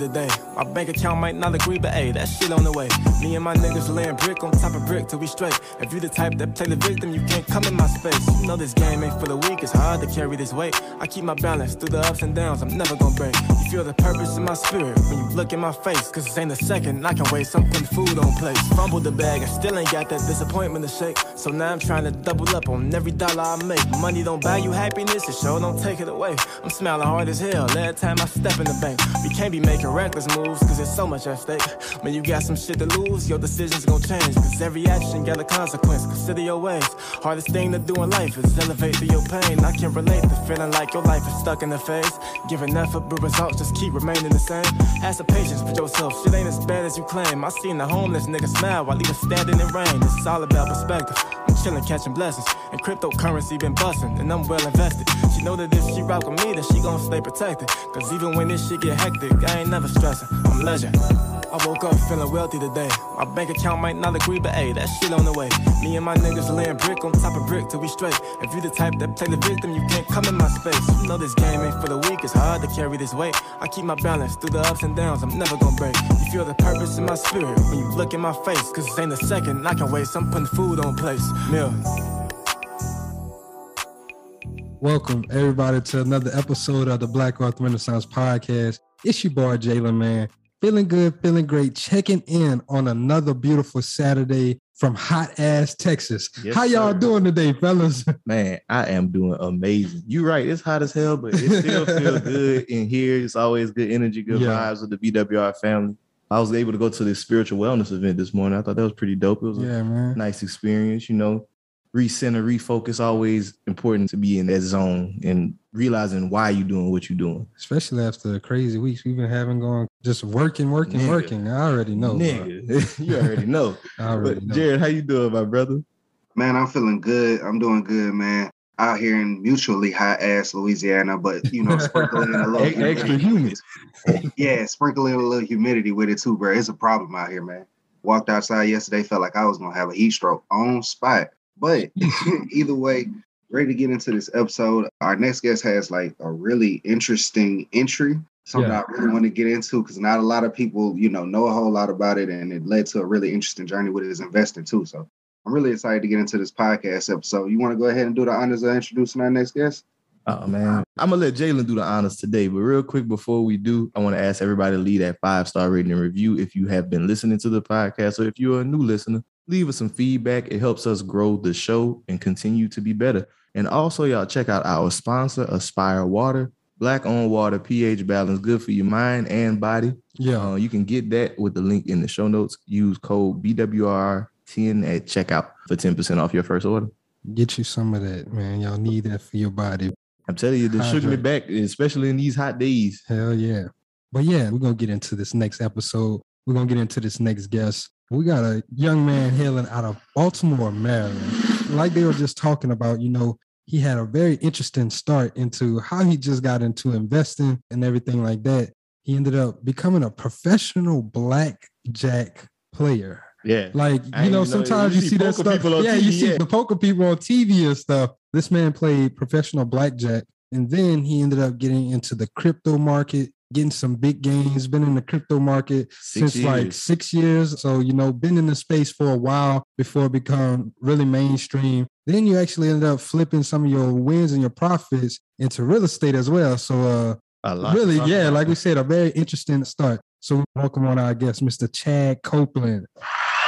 Today. My bank account might not agree, but hey, that shit on the way. Me and my niggas laying brick on top of brick till we straight. If you the type that play the victim, you can't come in my space. You know this game ain't for the weak, it's hard to carry this weight. I keep my balance through the ups and downs, I'm never gonna break. You feel the purpose in my spirit when you look in my face. Cause this ain't a second, I can waste. Putting food on plates. Fumbled the bag I still ain't got that disappointment to shake. So now I'm trying to double up on every dollar I make. Money don't buy you happiness, it sure don't take it away. I'm smiling hard as hell every time I step in the bank. We can't be making reckless moves, cause there's so much at stake. When you got some shit to lose, your decisions gon' change. Cause every action got a consequence. Consider your ways. Hardest thing to do in life is elevate through your pain. I can relate to feeling like your life is stuck in the phase. Giving effort, but results just keep remaining the same. Have some patience with yourself, shit ain't as bad as you claim. I seen the homeless nigga smile while he was standing in rain. It's all about perspective. I'm chillin', catching blessings. And cryptocurrency been bustin', and I'm well invested. Know that if she rock with me, then she gon' stay protected. Cause even when this shit get hectic, I ain't never stressing. I'm legend. I woke up feeling wealthy today. My bank account might not agree, but hey, that shit on the way. Me and my niggas laying brick on top of brick till we straight. If you the type that play the victim, you can't come in my space. You know this game ain't for the weak, it's hard to carry this weight. I keep my balance through the ups and downs, I'm never gonna break. You feel the purpose in my spirit when you look in my face. Cause ain't a second, I can waste. I'm putting food on place. Mill. Welcome everybody to another episode of the Black Wealth Renaissance Podcast. It's your boy Jalen, man. Feeling good, feeling great. Checking in on another beautiful Saturday from hot ass Texas. Yes, How y'all sir. doing today, fellas? Man, I am doing amazing. You're right. It's hot as hell, but it still feels good in here. It's always good energy, good Yeah. vibes with the BWR family. I was able to go to this spiritual wellness event this morning. I thought that was pretty dope. It was a Yeah, man. nice experience, you know. Recenter, refocus, always important to be in that zone and realizing why you're doing what you're doing. Especially after the crazy weeks we've been having going, just working, working, Nigga. working. I already know. bro. Nigga, you already know. I already But know. Jared, how you doing, my brother? Man, I'm feeling good. I'm doing good, man. Out here in mutually hot ass Louisiana, but you know, sprinkling in a little E- Extra humid. Yeah, sprinkling a little humidity with it too, bro. It's a problem out here, man. Walked outside yesterday, felt like I was gonna have a heat stroke on spot. But either way, ready to get into this episode. Our next guest has like a really interesting entry. Something Yeah. I really want to get into because not a lot of people, you know, know a whole lot about it, and it led to a really interesting journey with his investing too. So I'm really excited to get into this podcast episode. You want to go ahead and do the honors of introducing our next guest? Oh man, I'm gonna let Jalen do the honors today. But real quick before we do, I want to ask everybody to leave that five star rating and review if you have been listening to the podcast, or if you're a new listener, leave us some feedback. It helps us grow the show and continue to be better. And also, y'all check out our sponsor, Aspira Pura, black on water, pH balance, good for your mind and body. Yeah. Uh, you can get that with the link in the show notes. Use code BWR10 at checkout for 10% off your first order. Get you some of that, man. Y'all need that for your body. I'm telling you, this shook me back, especially in these hot days. Hell yeah. But yeah, we're gonna get into this next episode. We're gonna get into this next guest. We got a young man hailing out of Baltimore, Maryland. Like they were just talking about, you know, he had a very interesting start into how he just got into investing and everything like that. He ended up becoming a professional blackjack player. Yeah. Like, you know, sometimes you you see that stuff. Yeah, you see yeah. the poker people on TV and stuff. This man played professional blackjack. And then he ended up getting into the crypto market, getting some big gains, been in the crypto market Six since like six years. So, you know, been in the space for a while before it become really mainstream. Then you actually ended up flipping some of your wins and your profits into real estate as well. So uh A lot really, yeah, about. like we said, a very interesting start. So welcome on our guest, Mr. Chad Copeland.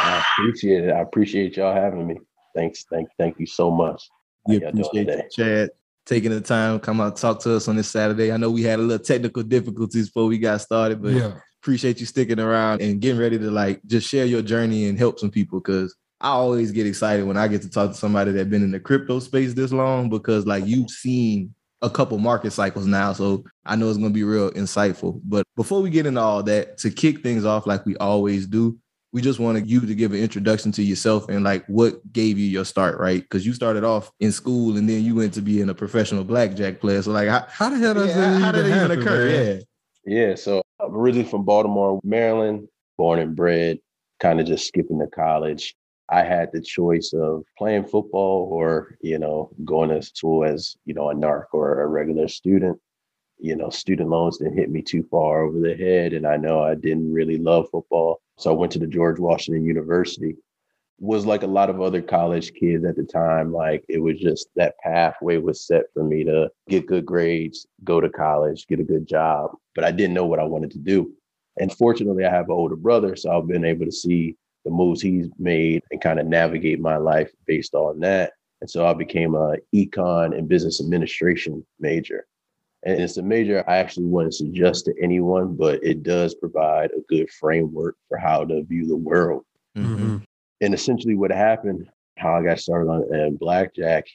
I appreciate it. I appreciate y'all having me. Thanks. Thank thank you so much. How we appreciate you. Chad, taking the time to come out and talk to us on this Saturday. I know we had a little technical difficulties before we got started, but yeah. appreciate you sticking around and getting ready to like just share your journey and help some people because I always get excited when I get to talk to somebody that's been in the crypto space this long because like you've seen a couple market cycles now. So I know it's going to be real insightful. But before we get into all that, to kick things off like we always do, we just wanted you to give an introduction to yourself and like what gave you your start, right? Because you started off in school and then you went to being a professional blackjack player. So like, how, How the hell does yeah, that how did it even occur? man? Yeah. Yeah, so I'm originally from Baltimore, Maryland, born and bred, kind of just skipping to college. I had the choice of playing football or, you know, going to school as, you know, a narc or a regular student. You know, student loans didn't hit me too far over the head. And I know I didn't really love football. So I went to the George Washington University. Was like a lot of other college kids at the time, like it was just that pathway was set for me to get good grades, go to college, get a good job. But I didn't know what I wanted to do. And fortunately, I have an older brother, so I've been able to see the moves he's made and kind of navigate my life based on that. And so I became a econ and business administration major. And it's a major I actually wouldn't suggest to anyone, but it does provide a good framework for how to view the world. Mhm. And essentially, what happened, how I got started on uh, blackjack,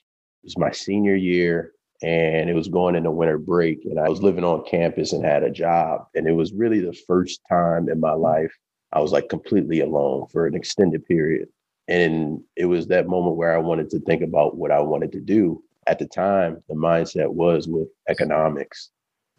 was my senior year, and it was going into winter break, and I was living on campus and had a job, and it was really the first time in my life I was like completely alone for an extended period, and it was that moment where I wanted to think about what I wanted to do. At the time, the mindset was with economics,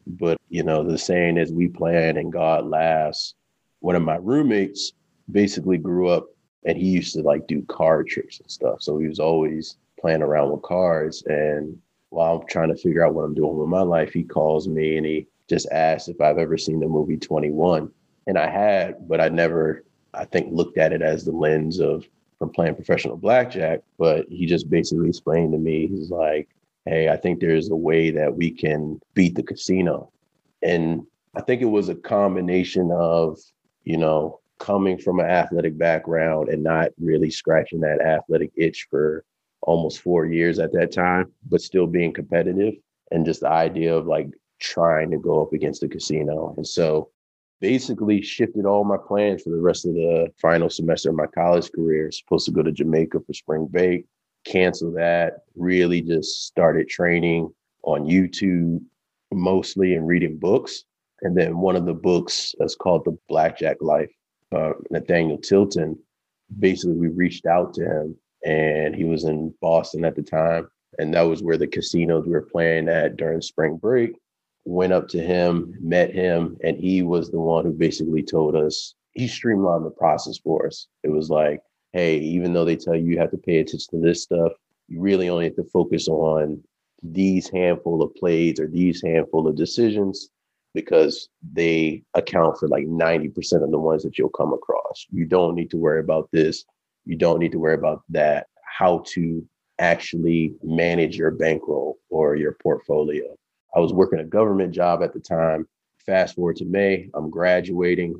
but you know, the saying is, "We plan and God laughs." One of my roommates basically grew up and he used to like do card tricks and stuff. So he was always playing around with cards. And while I'm trying to figure out what I'm doing with my life, he calls me and he just asks if I've ever seen the movie 21. And I had, but I never, I think, looked at it as the lens of from playing professional blackjack. But he just basically explained to me, he's like, hey, I think there's a way that we can beat the casino. And I think it was a combination of, you know, coming from an athletic background and not really scratching that athletic itch for almost four years at that time, but still being competitive and just the idea of like trying to go up against the casino. And so basically shifted all my plans for the rest of the final semester of my college career. Supposed to go to Jamaica for spring break, cancel that, really just started training on YouTube mostly and reading books. And then one of the books is called The Blackjack Life uh, Nathaniel Tilton, basically we reached out to him and he was in Boston at the time. And that was where the casinos we were playing at during spring break. Went up to him, met him, and he was the one who basically told us he streamlined the process for us. It was like, hey, even though they tell you you have to pay attention to this stuff, you really only have to focus on these handful of plays or these handful of decisions because they account for like 90% of the ones that you'll come across. You don't need to worry about this. You don't need to worry about that. How to actually manage your bankroll or your portfolio. I was working a government job at the time. Fast forward to May, I'm graduating.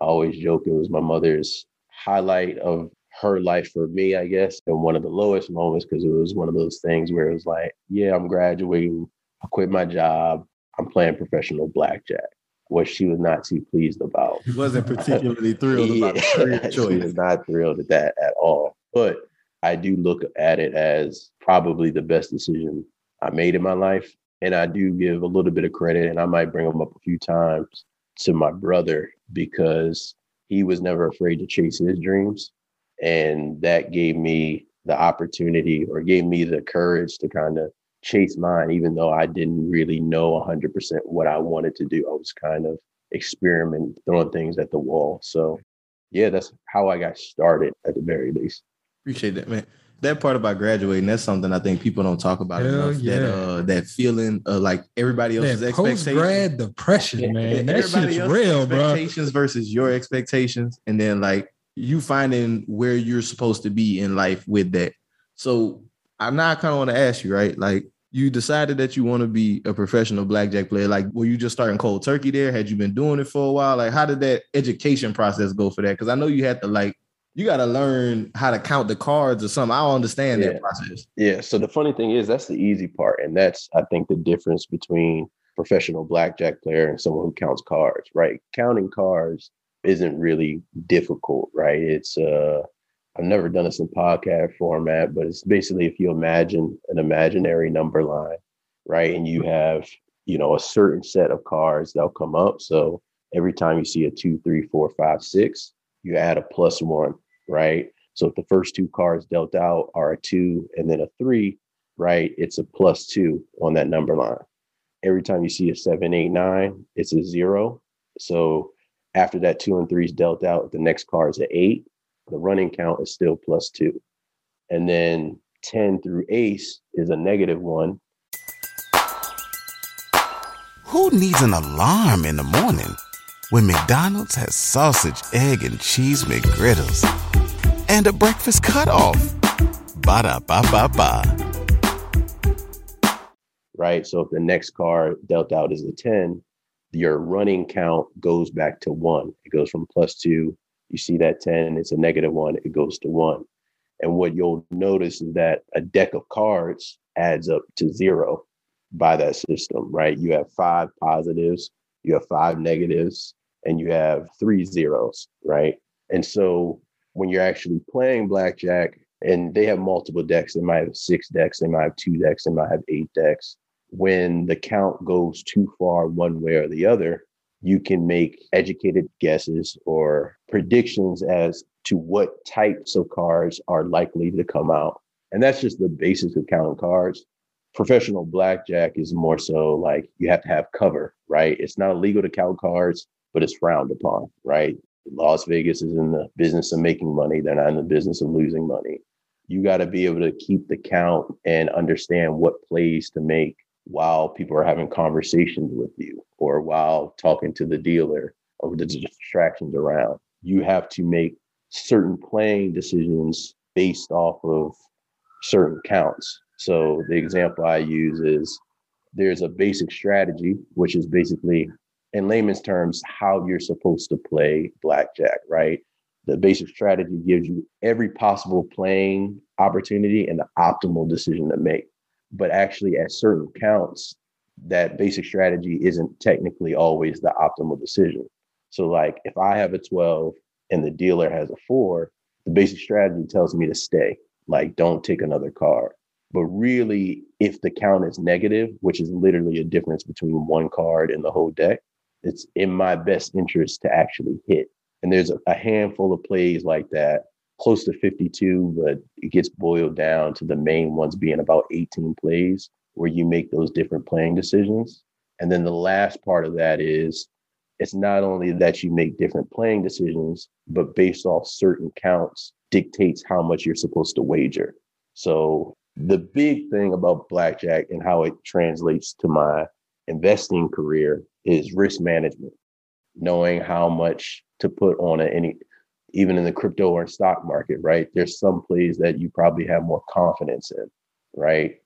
I always joke it was my mother's highlight of her life for me, I guess, and one of the lowest moments because it was one of those things where it was like, yeah, I'm graduating. I quit my job. I'm playing professional blackjack, what she was not too pleased about. He wasn't particularly thrilled about the career she choice. was not thrilled at that at all. But I do look at it as probably the best decision I made in my life. And I do give a little bit of credit, and I might bring him up a few times to my brother because he was never afraid to chase his dreams. And that gave me the opportunity or gave me the courage to kind of chase mine, even though I didn't really know 100% what I wanted to do. I was kind of experimenting, throwing things at the wall. So, yeah, that's how I got started at the very least. Appreciate that, man. That part about graduating, that's something I think people don't talk about Hell enough. yeah. That uh, that feeling of like everybody else's That expectations. grad depression, man. That shit's real, bro. expectations versus your expectations, and then like you finding where you're supposed to be in life with that. So I'm not kind of want to ask you, right? Like you decided that you want to be a professional blackjack player. Like, were you just starting cold turkey there? Had you been doing it for a while? Like, how did that education process go for that? Because I know you had to like you got to learn how to count the cards or something. I don't understand Yeah. that process. Yeah. So the funny thing is, that's the easy part. And that's, I think, the difference between professional blackjack player and someone who counts cards, right? Counting cards isn't really difficult, right? It's, uh, I've never done this in podcast format, but it's basically if you imagine an imaginary number line, right? And you have, you know, a certain set of cards that'll come up. So every time you see a two, three, four, five, six, you add a plus one, right? So if the first two cards dealt out are a two and then a three, right? It's a plus two on that number line. Every time you see a seven, eight, nine, it's a zero. So after that two and three is dealt out, the next card is an eight. The running count is still plus two. And then 10 through ace is a negative one. Who needs an alarm in the morning when McDonald's has sausage, egg, and cheese McGriddles and a breakfast cutoff? Ba da ba ba ba. Right. So if the next card dealt out is a 10, your running count goes back to one. It goes from plus two. You see that 10, it's a negative one, it goes to one. And what you'll notice is that a deck of cards adds up to zero by that system, right? You have five positives, you have five negatives, and you have three zeros, right? And so when you're actually playing blackjack, and they have multiple decks, they might have six decks, they might have two decks, they might have eight decks. When the count goes too far one way or the other, you can make educated guesses or predictions as to what types of cards are likely to come out. And that's just the basics of counting cards. Professional blackjack is more so like you have to have cover, right? It's not illegal to count cards, but it's frowned upon, right? Las Vegas is in the business of making money. They're not in the business of losing money. You got to be able to keep the count and understand what plays to make while people are having conversations with you or while talking to the dealer or the distractions around. You have to make certain playing decisions based off of certain counts. So the example I use is there's a basic strategy, which is basically, in layman's terms, how you're supposed to play blackjack, right? The basic strategy gives you every possible playing opportunity and the optimal decision to make but actually at certain counts, that basic strategy isn't technically always the optimal decision. So, like if I have a 12 and the dealer has a four, the basic strategy tells me to stay, like don't take another card. But really, if the count is negative, which is literally a difference between one card and the whole deck, it's in my best interest to actually hit. And there's a handful of plays like that close to 52, but it gets boiled down to the main ones being about 18 plays where you make those different playing decisions. And then the last part of that is it's not only that you make different playing decisions, but based off certain counts dictates how much you're supposed to wager. So the big thing about blackjack and how it translates to my investing career is risk management, knowing how much to put on any even in the crypto or stock market, right? There's some plays that you probably have more confidence in, right?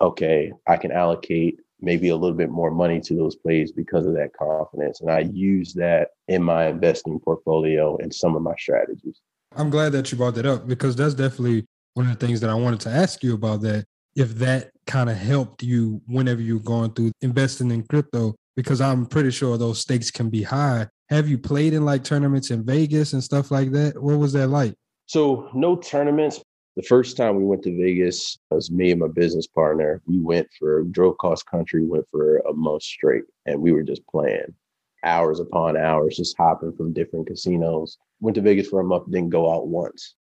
Okay, I can allocate maybe a little bit more money to those plays because of that confidence. And I use that in my investing portfolio and some of my strategies. I'm glad that you brought that up because that's definitely one of the things that I wanted to ask you about that. If that kind of helped you whenever you're going through investing in crypto, because I'm pretty sure those stakes can be high have you played in like tournaments in Vegas and stuff like that? What was that like? So no tournaments. The first time we went to Vegas was me and my business partner. We went for drove cross country, went for a month straight, and we were just playing hours upon hours, just hopping from different casinos. Went to Vegas for a month, didn't go out once.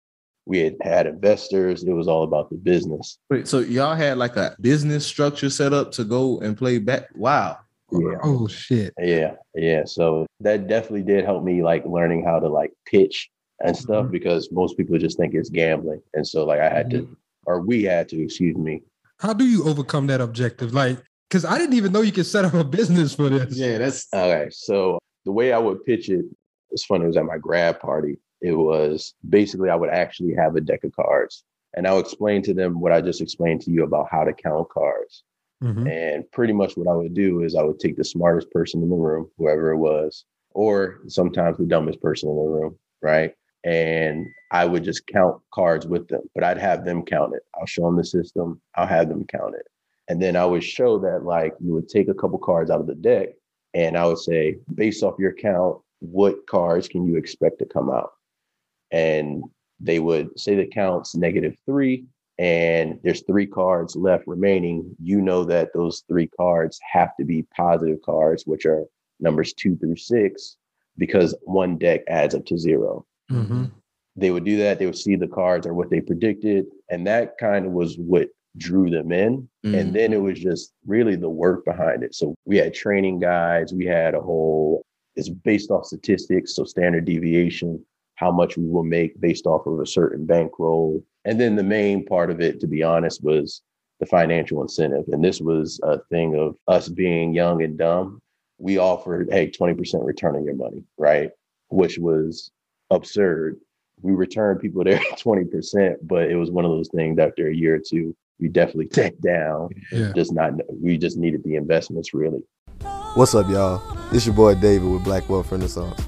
We had had investors. It was all about the business. Wait, so y'all had like a business structure set up to go and play back? Wow. Yeah. Oh shit. Yeah. Yeah. So that definitely did help me like learning how to like pitch and stuff mm-hmm. because most people just think it's gambling. And so like I had mm-hmm. to or we had to, excuse me. How do you overcome that objective? Like, because I didn't even know you could set up a business for this. Yeah, that's okay. So the way I would pitch it, it's funny, it was at my grad party. It was basically I would actually have a deck of cards and I'll explain to them what I just explained to you about how to count cards. Mm-hmm. And pretty much what I would do is I would take the smartest person in the room, whoever it was, or sometimes the dumbest person in the room, right? And I would just count cards with them, but I'd have them count it. I'll show them the system, I'll have them count it. And then I would show that like you would take a couple cards out of the deck and I would say, based off your count, what cards can you expect to come out? And they would say the count's negative three and there's three cards left remaining, you know that those three cards have to be positive cards, which are numbers two through six, because one deck adds up to 0 Mm-hmm. They would do that. They would see the cards or what they predicted. And that kind of was what drew them in. Mhm. And then it was just really the work behind it. So we had training guides, we had a whole, it's based off statistics, so standard deviation, how much we will make based off of a certain bankroll. And then the main part of it, to be honest, was the financial incentive. And this was a thing of us being young and dumb. We offered, hey, 20% return on your money, right? Which was absurd. We returned people there 20%, but it was one of those things after a year or two, we definitely take down. Yeah. Just not, we just needed the investments really. What's up, y'all? It's your boy David with Black Wealth Renaissance,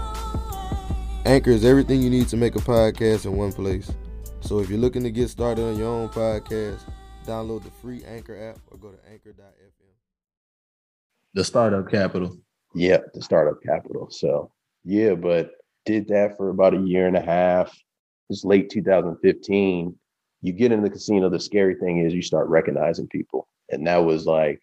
Anchor is everything you need to make a podcast in one place. So if you're looking to get started on your own podcast, download the free Anchor app or go to anchor.fm. The startup capital. Yeah, the startup capital. So yeah, but did that for about a year and a half. It's late 2015. You get in the casino, the scary thing is you start recognizing people. And that was like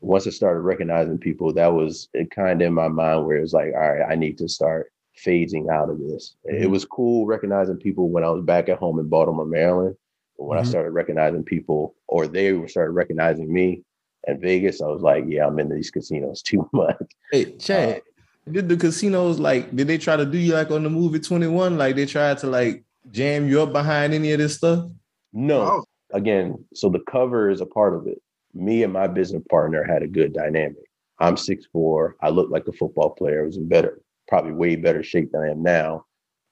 once I started recognizing people, that was it kind of in my mind where it was like, all right, I need to start phasing out of this. It was cool recognizing people when I was back at home in Baltimore, Maryland. But when I Mhm. started recognizing people, or they were started recognizing me in Vegas, I was like, yeah, I'm in these casinos too much. Hey, Chad, did the casinos like did they try to do you like on the movie 21? Like they tried to like jam you up behind any of this stuff? No, Oh. again, so the cover is a part of it. Me and my business partner had a good dynamic. I'm 6'4. I look like a football player. I was in better, probably way better shape than I am now.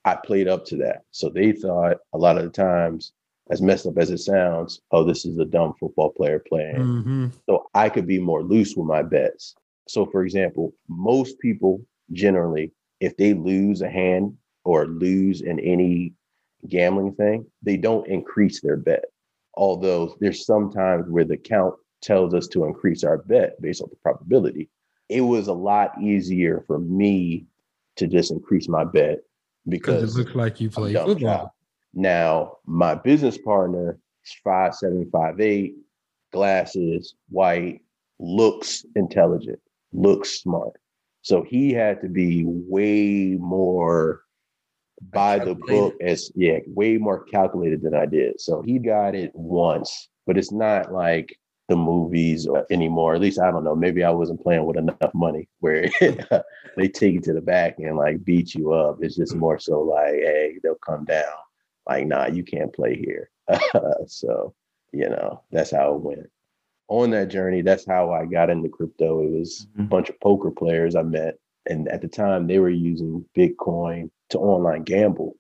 I played up to that. So they thought a lot of the times, as messed up as it sounds, oh, this is a dumb football player playing. Mm-hmm. So I could be more loose with my bets. So, for example, most people generally, if they lose a hand or lose in any gambling thing, they don't increase their bet. Although there's sometimes where the count tells us to increase our bet based on the probability. It was a lot easier for me to just increase my bet Because it looks like you play football. Now, my business partner is five seven, five eight, glasses, white, looks intelligent, looks smart. So he had to be way more by the book as yeah, way more calculated than I did. So he got it once, but it's not like the movies or anymore. At least I don't know. Maybe I wasn't playing with enough money where they take you to the back and like beat you up. It's just more so like, hey, they'll come down. Like, nah, you can't play here. so, you know, that's how it went. On that journey, that's how I got into crypto. It was a Mhm. bunch of poker players I met. And at the time, they were using Bitcoin to online gamble.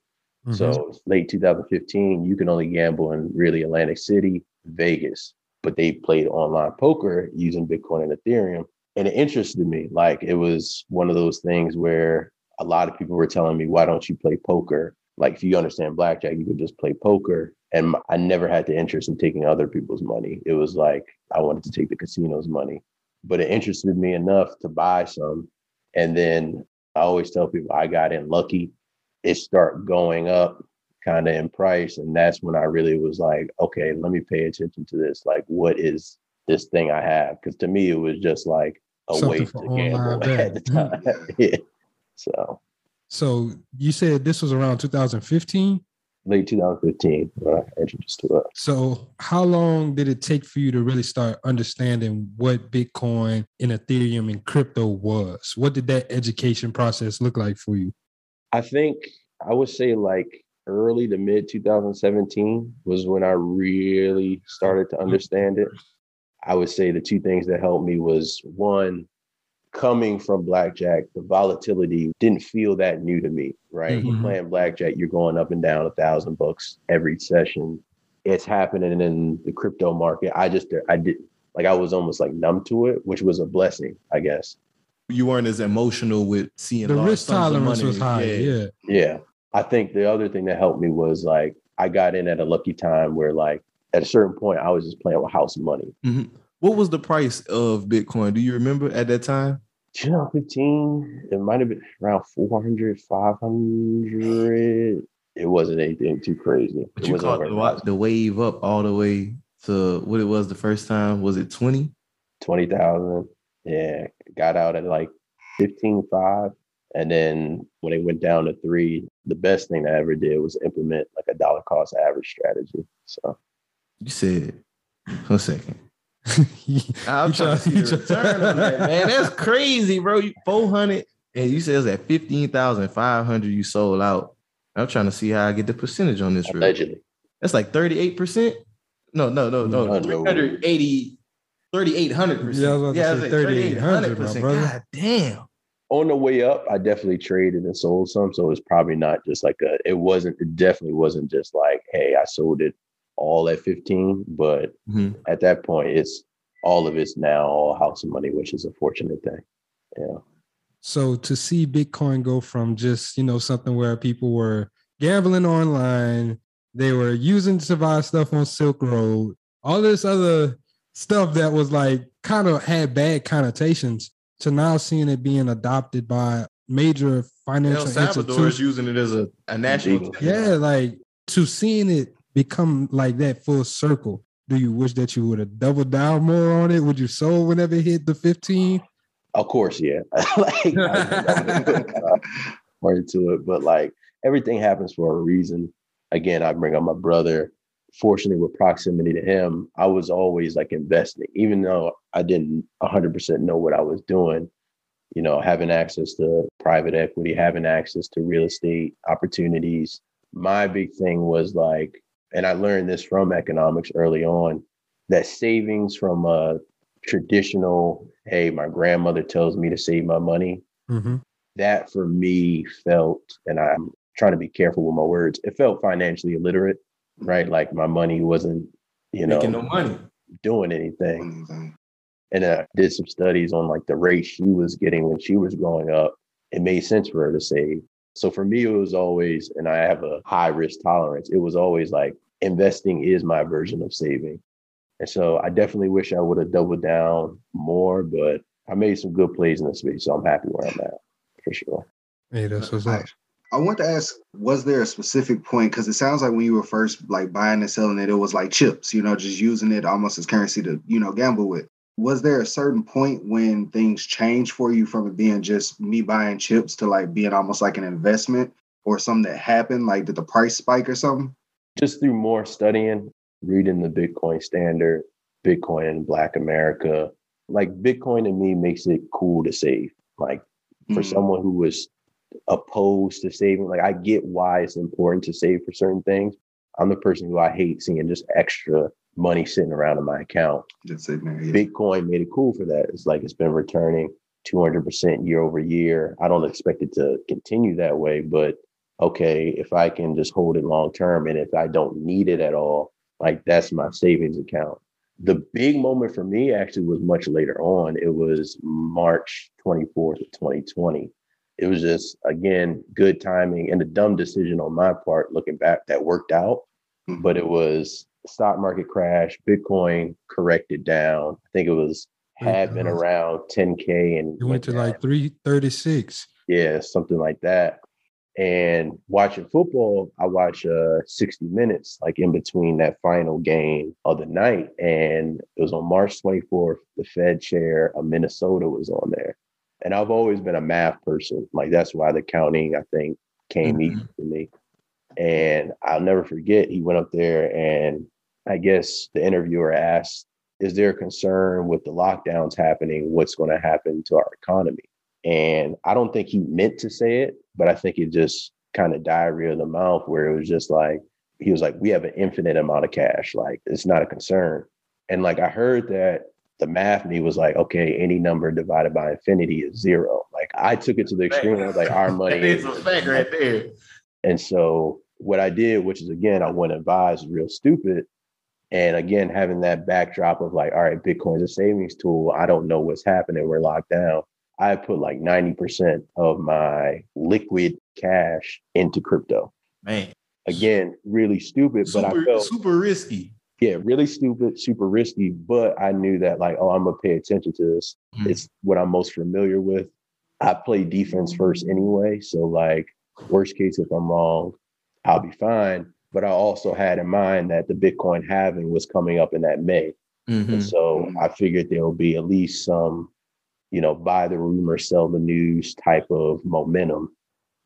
Mhm. So late 2015, you can only gamble in really Atlantic City, Vegas, but they played online poker using Bitcoin and Ethereum. And it interested me. Like it was one of those things where a lot of people were telling me, why don't you play poker? Like if you understand blackjack, you could just play poker. And I never had the interest in taking other people's money. It was like I wanted to take the casino's money. But it interested me enough to buy some. And then I always tell people I got in lucky. It start going up kind of in price. And that's when I really was like, okay, let me pay attention to this. Like, what is this thing I have? Because to me, it was just like a Something for to gamble at the mm. time. yeah. So So you said this was around 2015. late 2015 when I introduced to it. So how long did it take for you to really start understanding what Bitcoin and Ethereum and crypto was? What did that education process look like for you? I think I would say like early to mid 2017 was when I really started to understand it. I would say the two things that helped me was one, coming from blackjack, the volatility didn't feel that new to me, right? Mhm. Playing blackjack, you're going up and down a thousand bucks every session. it's happening in the crypto market. I just I did like I was almost like numb to it, which was a blessing, I guess. You weren't as emotional with seeing The risk sums of tolerance money. was high. Yeah. Yeah. I think the other thing that helped me was like I got in at a lucky time where like at a certain point I was just playing with house money. Mhm. What was the price of Bitcoin? Do you remember at that time? 2015, it might have been around 400, 500. It wasn't anything too crazy. But it you caught the, the wave up all the way to what it was the first time. Was it 20? 20,000. Yeah. Got out at like 15.5. And then when it went down to three, the best thing I ever did was implement like a dollar cost average strategy. So You said, one second. You I'm try- trying to see you the return on that, man. That's crazy, bro. You 400 and you said it's at 15,500 you sold out. I'm trying to see how I get the percentage on this. real quick. allegedly. That's like 38%. No, no, no, no. No, no. 380, 3,800%. Yeah, I was about to yeah, say 3,800, my 3,800%. brother. God damn. On the way up, I definitely traded and sold some. So it's probably not just like a, it wasn't, it definitely wasn't just like, hey, I sold it all at 15. But Mhm. at that point, it's all of it's now all house money, which is a fortunate thing. Yeah. So to see Bitcoin go from just, you know, something where people were gambling online, they were using to buy stuff on Silk Road, all this other stuff that was like kind of had bad connotations to now seeing it being adopted by major financial El financial Salvador is institutions. using it as a, a national. Yeah, like to seeing it become like that full circle. Do you wish that you would have doubled down more on it? Would you sold whenever it hit the 15? Of course, yeah. like, uh, more into it, but like everything happens for a reason. Again, I bring up my brother. Fortunately, with proximity to him, I was always like investing, even though I didn't 100% know what I was doing. You know, having access to private equity, having access to real estate opportunities. My big thing was like, and I learned this from economics early on, that savings from a traditional, hey, my grandmother tells me to save my money, Mm-hmm. that for me felt, and I'm trying to be careful with my words, it felt financially illiterate, right? Like my money wasn't, you know, Making no money. doing anything. Anything. And I did some studies on like the rate she was getting when she was growing up. It made sense for her to save. So for me, it was always, and I have a high risk tolerance, it was always like investing is my version of saving. And so I definitely wish I would have doubled down more, but I made some good plays in the space. So I'm happy where I'm at for sure. Hey, that's what's up. I want to ask, was there a specific point? Because it sounds like when you were first like buying and selling it, it was like chips, you know, just using it almost as currency to, you know, gamble with. Was there a certain point when things changed for you from it being just me buying chips to like being almost like an investment or something that happened? Like did the price spike or something? Just through more studying, reading the Bitcoin standard, Bitcoin in Black America, like Bitcoin to me makes it cool to save. Like for Mm. someone who was opposed to saving, like I get why it's important to save for certain things. I'm the person who I hate seeing just extra money sitting around in my account. Just sitting there. Yeah. Bitcoin made it cool for that. It's like it's been returning 200% year over year. I don't expect it to continue that way, but okay, if I can just hold it long term and if I don't need it at all, like that's my savings account. The big moment for me actually was much later on. It was March 24th of 2020. It was just, again, good timing and a dumb decision on my part looking back that worked out. Mhm. But it was stock market crash, Bitcoin corrected down. I think it was had been around 10K and It went to down. like 336. Yeah, something like that. And watching football, I watch uh 60 minutes, like in between that final game of the night. And it was on March 24th, the Fed chair of Minnesota was on there. And I've always been a math person. Like that's why the counting, I think, came Mhm. easy to me. And I'll never forget, he went up there and I guess the interviewer asked, Is there a concern with the lockdowns happening? What's going to happen to our economy? And I don't think he meant to say it, but I think it just kind of diarrhea of the mouth where it was just like, he was like, we have an infinite amount of cash. Like, it's not a concern. And like, I heard that the math me was like, okay, any number divided by infinity is zero. Like, I took it to the extreme. I was like, our money That is a fact right there. and so what I did, which is again, I wouldn't advise real stupid. And again, having that backdrop of like, all right, Bitcoin's a savings tool. I don't know what's happening. We're locked down. I put like 90% of my liquid cash into crypto. Man, Again, really stupid, but I felt super risky. Yeah, really stupid, super risky. But I knew that like, oh, I'm gonna pay attention to this. Mhm. It's what I'm most familiar with. I play defense first anyway. So like, worst case, if I'm wrong, I'll be fine. But I also had in mind that the Bitcoin halving was coming up in that May. Mhm. And so I figured there will be at least some, you know, buy the rumor, sell the news type of momentum.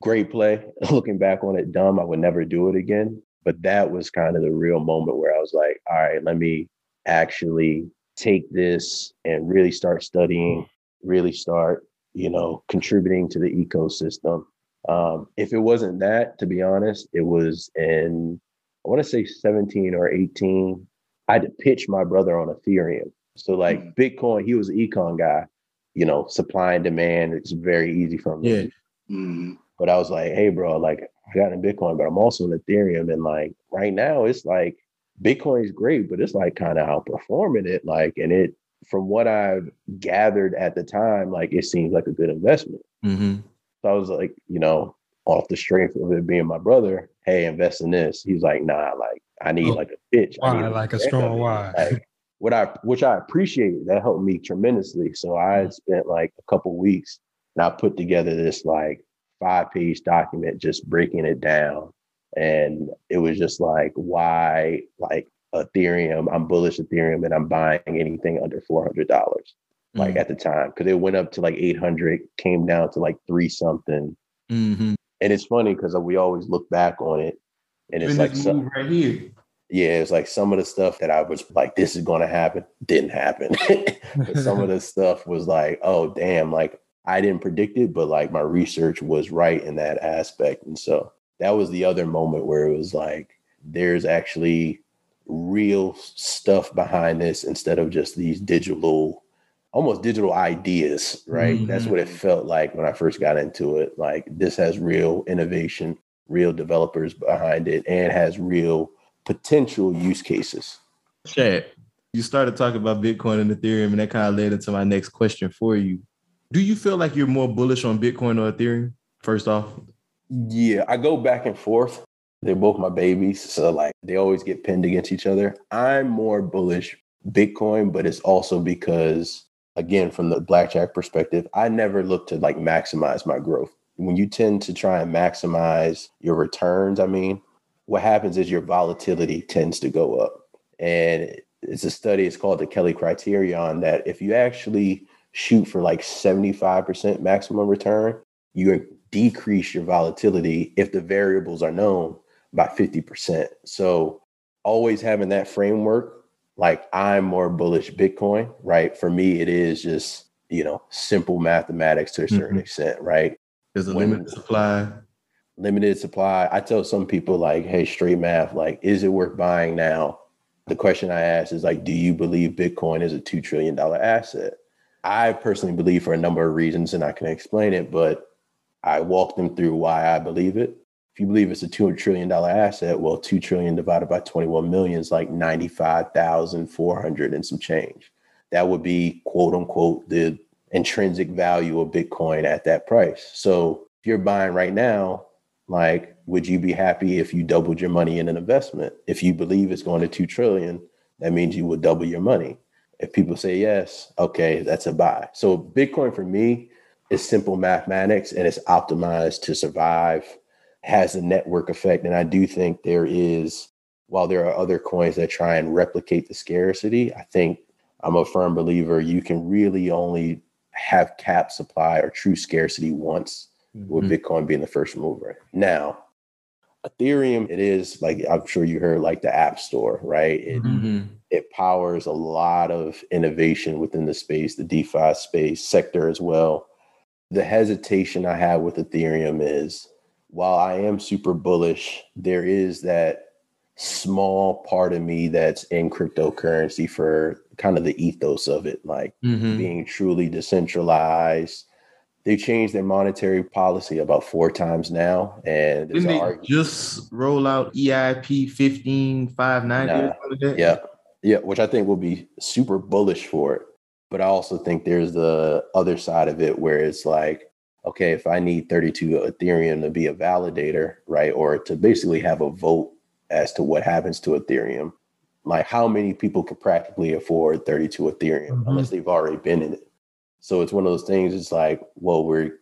Great play. Looking back on it, dumb. I would never do it again. But that was kind of the real moment where I was like, all right, let me actually take this and really start studying, really start, you know, contributing to the ecosystem. Um, if it wasn't that, to be honest, it was in, I want to say 17 or 18. I had to pitch my brother on Ethereum. So like Bitcoin, he was an econ guy, you know, supply and demand. It's very easy for him. Yeah. do. But I was like, hey, bro, like I got in Bitcoin, but I'm also in Ethereum. And like right now, it's like Bitcoin is great, but it's like kind of outperforming it. Like, and it, from what I've gathered at the time, like it seems like a good investment. Mhm. So I was like, you know, off the strength of it being my brother, hey, invest in this. He's like, nah, like I need Oh, like a pitch. I why? need Like a strong why? Like, what I which I appreciated. That helped me tremendously. So I spent like a couple weeks and I put together this like five page document just breaking it down. And it was just like why like Ethereum, I'm bullish Ethereum and I'm buying anything under four hundred dollars. Like Mhm. at the time, because it went up to like 800, came down to like three something. Mhm. And it's funny because we always look back on it, and it's Even like this some, right here. yeah, it's like some of the stuff that I was like, this is going to happen, didn't happen. some of the stuff was like, oh damn, like I didn't predict it, but like my research was right in that aspect, and so that was the other moment where it was like, there's actually real stuff behind this instead of just these digital almost digital ideas right? That's Mhm. what it felt like when i first got into it. Like this has real innovation real developers behind it and has real potential use cases. Chad, you started talking about Bitcoin and Ethereum, and that kind of led into my next question for you. Do you feel like you're more bullish on Bitcoin or Ethereum? First off, yeah i go back and forth. They're both my babies so like they always get pinned against each other. I'm more bullish bitcoin but it's also because again from the blackjack perspective i never look to like maximize my growth. When you tend to try and maximize your returns i mean what happens is your volatility tends to go up. And it's a study it's called the kelly criterion that if you actually shoot for like 75% maximum return you decrease your volatility if the variables are known by 50%. So always having that framework, like I'm more bullish Bitcoin, right? For me, it is just, you know, simple mathematics to a certain Mhm. extent, right? there's a When- limited supply. Limited supply. I tell some people like, hey, straight math, like, is it worth buying now? The question I ask is like, do you believe Bitcoin is a $2 trillion asset? I personally believe for a number of reasons, and I can explain it, but I walk them through why I believe it. If you believe it's a $200 trillion asset, well, 2 trillion divided by 21 million is like 95,400 and some change. That would be quote unquote the intrinsic value of Bitcoin at that price. So if you're buying right now, like, would you be happy if you doubled your money in an investment? If you believe it's going to 2 trillion, that means you would double your money. If people say yes, okay, that's a buy. So Bitcoin for me is simple mathematics and it's optimized to survive, has a network effect. And I do think there is, while there are other coins that try and replicate the scarcity, I think I'm a firm believer you can really only have cap supply or true scarcity once with Mhm. Bitcoin being the first mover. Now, Ethereum, it is like I'm sure you heard, like the App Store, right? It, Mhm. it powers a lot of innovation within the space, the DeFi space sector as well. The hesitation I have with Ethereum is while I am super bullish, there is that small part of me that's in cryptocurrency for kind of the ethos of it, like Mhm. being truly decentralized, they changed their monetary policy about four times now, and didn't they just roll out EIP fifteen five ninety? Nah, yeah, yeah, which I think will be super bullish for it. But I also think there's the other side of it where it's like, okay, if I need 32 Ethereum to be a validator, right, or to basically have a vote as to what happens to Ethereum, like how many people could practically afford 32 Ethereum mm-hmm. unless they've already been in it? So it's one of those things. It's like, well, we're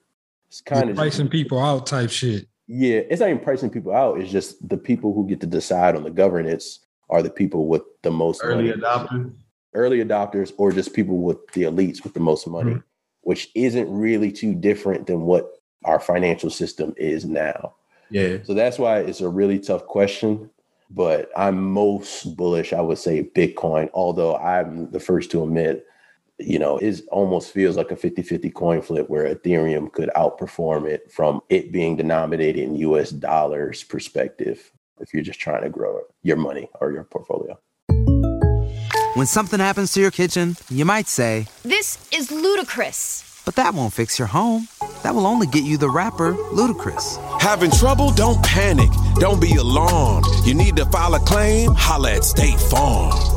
it's kind of pricing people out type shit. Yeah, it's not even pricing people out. It's just the people who get to decide on the governance are the people with the most early money. adopters, early adopters, or just people with the elites with the most money, mm-hmm. which isn't really too different than what our financial system is now. Yeah. So that's why it's a really tough question. But I'm most bullish, I would say, Bitcoin, although I'm the first to admit you know, it almost feels like a 50 50 coin flip where Ethereum could outperform it from it being denominated in US dollars perspective if you're just trying to grow your money or your portfolio. When something happens to your kitchen, you might say, This is ludicrous. But that won't fix your home. That will only get you the rapper, Ludacris. Having trouble? Don't panic. Don't be alarmed. You need to file a claim? Holla at State Farm.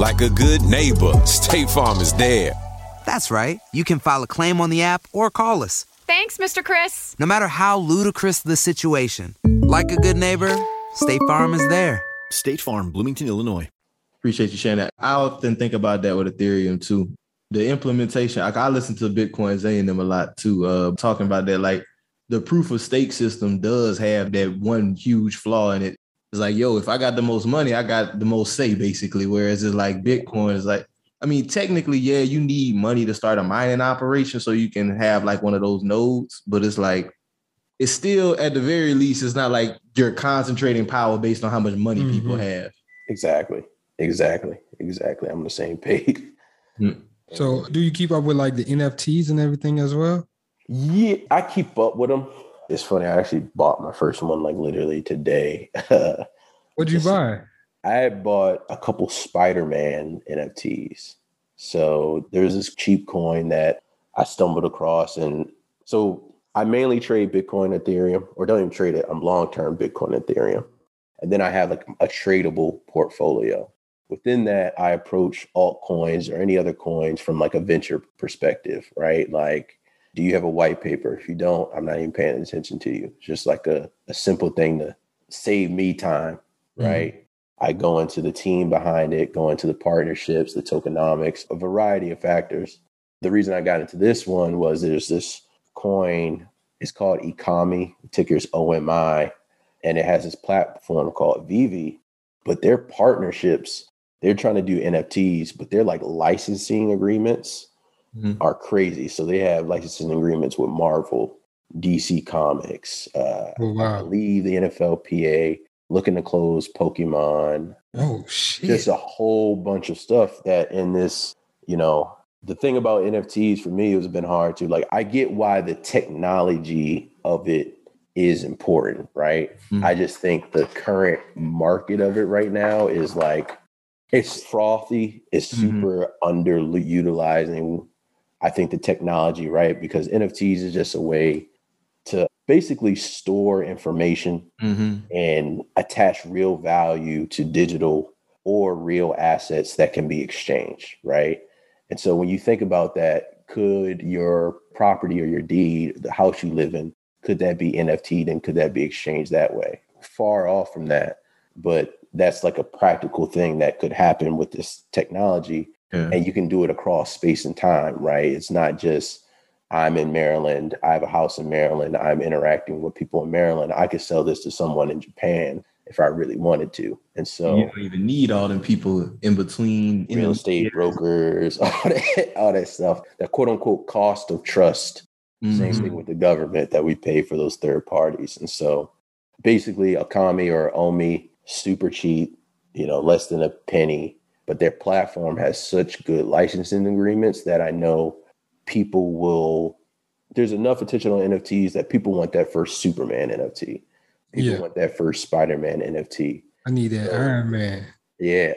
Like a good neighbor, State Farm is there. That's right. You can file a claim on the app or call us. Thanks, Mr. Chris. No matter how ludicrous the situation, like a good neighbor, State Farm is there. State Farm, Bloomington, Illinois. Appreciate you sharing that. I often think about that with Ethereum too. The implementation, like I listen to Bitcoin Zay and them a lot too, uh, talking about that. Like the proof of stake system does have that one huge flaw in it it's like, yo, if I got the most money, I got the most say, basically. Whereas it's like Bitcoin is like, I mean, technically, yeah, you need money to start a mining operation so you can have like one of those nodes, but it's like it's still at the very least, it's not like you're concentrating power based on how much money mm-hmm. people have. Exactly. Exactly. Exactly. I'm on the same page. Mm. So do you keep up with like the NFTs and everything as well? Yeah, I keep up with them it's funny. I actually bought my first one like literally today. What'd you buy? I bought a couple Spider Man NFTs. So there's this cheap coin that I stumbled across, and so I mainly trade Bitcoin, Ethereum, or don't even trade it. I'm long term Bitcoin, Ethereum, and then I have like a tradable portfolio. Within that, I approach altcoins or any other coins from like a venture perspective, right? Like do you have a white paper? If you don't, I'm not even paying attention to you. It's just like a, a simple thing to save me time, mm-hmm. right? Mm-hmm. I go into the team behind it, go into the partnerships, the tokenomics, a variety of factors. The reason I got into this one was there's this coin, it's called Ecomi, ticker's OMI, and it has this platform called VeVe. But their partnerships, they're trying to do NFTs, but they're like licensing agreements mm-hmm. are crazy. So they have licensing agreements with Marvel, DC Comics, uh, oh, wow. I believe the NFLPA, looking to close Pokemon. Oh shit! Just a whole bunch of stuff that in this, you know, the thing about NFTs for me it has been hard to like. I get why the technology of it is important, right? Mm-hmm. I just think the current market of it right now is like it's frothy, it's mm-hmm. super mm-hmm. underutilizing I think the technology, right? Because NFTs is just a way to basically store information mm-hmm. and attach real value to digital or real assets that can be exchanged, right? And so when you think about that, could your property or your deed, the house you live in, could that be NFT'd and could that be exchanged that way? Far off from that, but that's like a practical thing that could happen with this technology yeah. and you can do it across space and time, right? It's not just I'm in Maryland, I have a house in Maryland, I'm interacting with people in Maryland. I could sell this to someone in Japan if I really wanted to. And so you don't even need all them people in between in real estate brokers, all that, all that stuff. That quote unquote cost of trust. Mm-hmm. Same thing with the government that we pay for those third parties. And so basically Ecomi or Omi, super cheap, you know, less than a penny but their platform has such good licensing agreements that I know people will. There's enough attention on NFTs that people want that first Superman NFT. People yeah. want that first Spider Man NFT. I need that so, Iron Man. Yeah,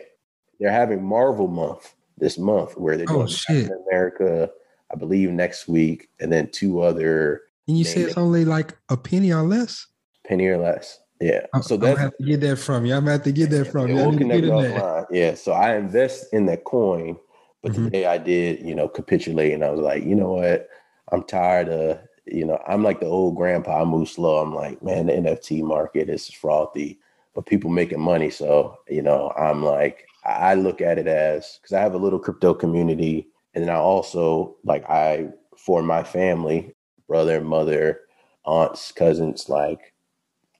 they're having Marvel month this month where they're oh, doing oh, America. I believe next week, and then two other And you say it's only like a penny or less. penny or less. Yeah. So I'm gonna that's have to get that from you. I'm gonna have to get that from you. We'll connect offline. Yeah. So I invest in that coin, but Mhm. today I did, you know, capitulate and I was like, you know what? I'm tired of, you know, I'm like the old grandpa, I move slow. I'm like, man, the NFT market is frothy, but people making money. So, you know, I'm like, I I look at it as because I have a little crypto community. And then I also like I for my family, brother, mother, aunts, cousins, like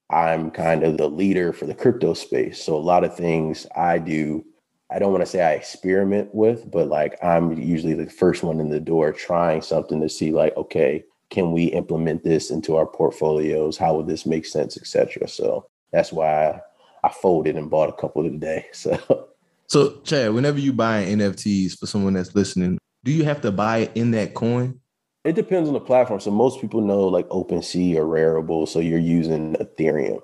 I'm kind of the leader for the crypto space. So a lot of things I do, I don't want to say I experiment with, but like I'm usually the first one in the door trying something to see like, okay, can we implement this into our portfolios? How would this make sense, etc. So that's why I folded and bought a couple today. So So, Chad, whenever you buy NFTs for someone that's listening, do you have to buy it in that coin? It depends on the platform. So most people know like OpenSea or Rarible. So you're using Ethereum,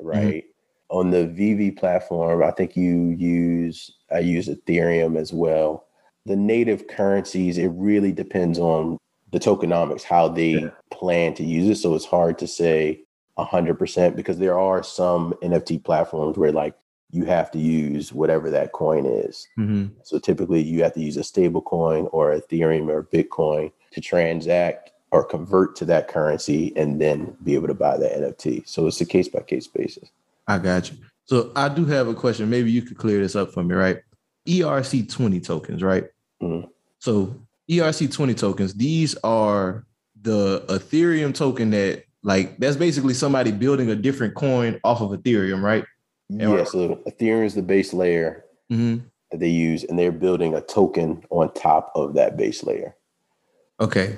right? On the VeVe platform, I think you use I use Ethereum as well. The native currencies, it really depends on the tokenomics, how they plan to use it. So it's hard to say hundred percent because there are some NFT platforms where like you have to use whatever that coin is. Mm-hmm. So typically you have to use a stable coin or Ethereum or Bitcoin to transact or convert to that currency and then be able to buy the NFT. So it's a case by case basis. I got you. So I do have a question. Maybe you could clear this up for me, right? ERC 20 tokens, right? Mhm. So ERC 20 tokens, these are the Ethereum token that like that's basically somebody building a different coin off of Ethereum, right? Yeah, so Ethereum is the base layer Mm-hmm. that they use, and they're building a token on top of that base layer. Okay.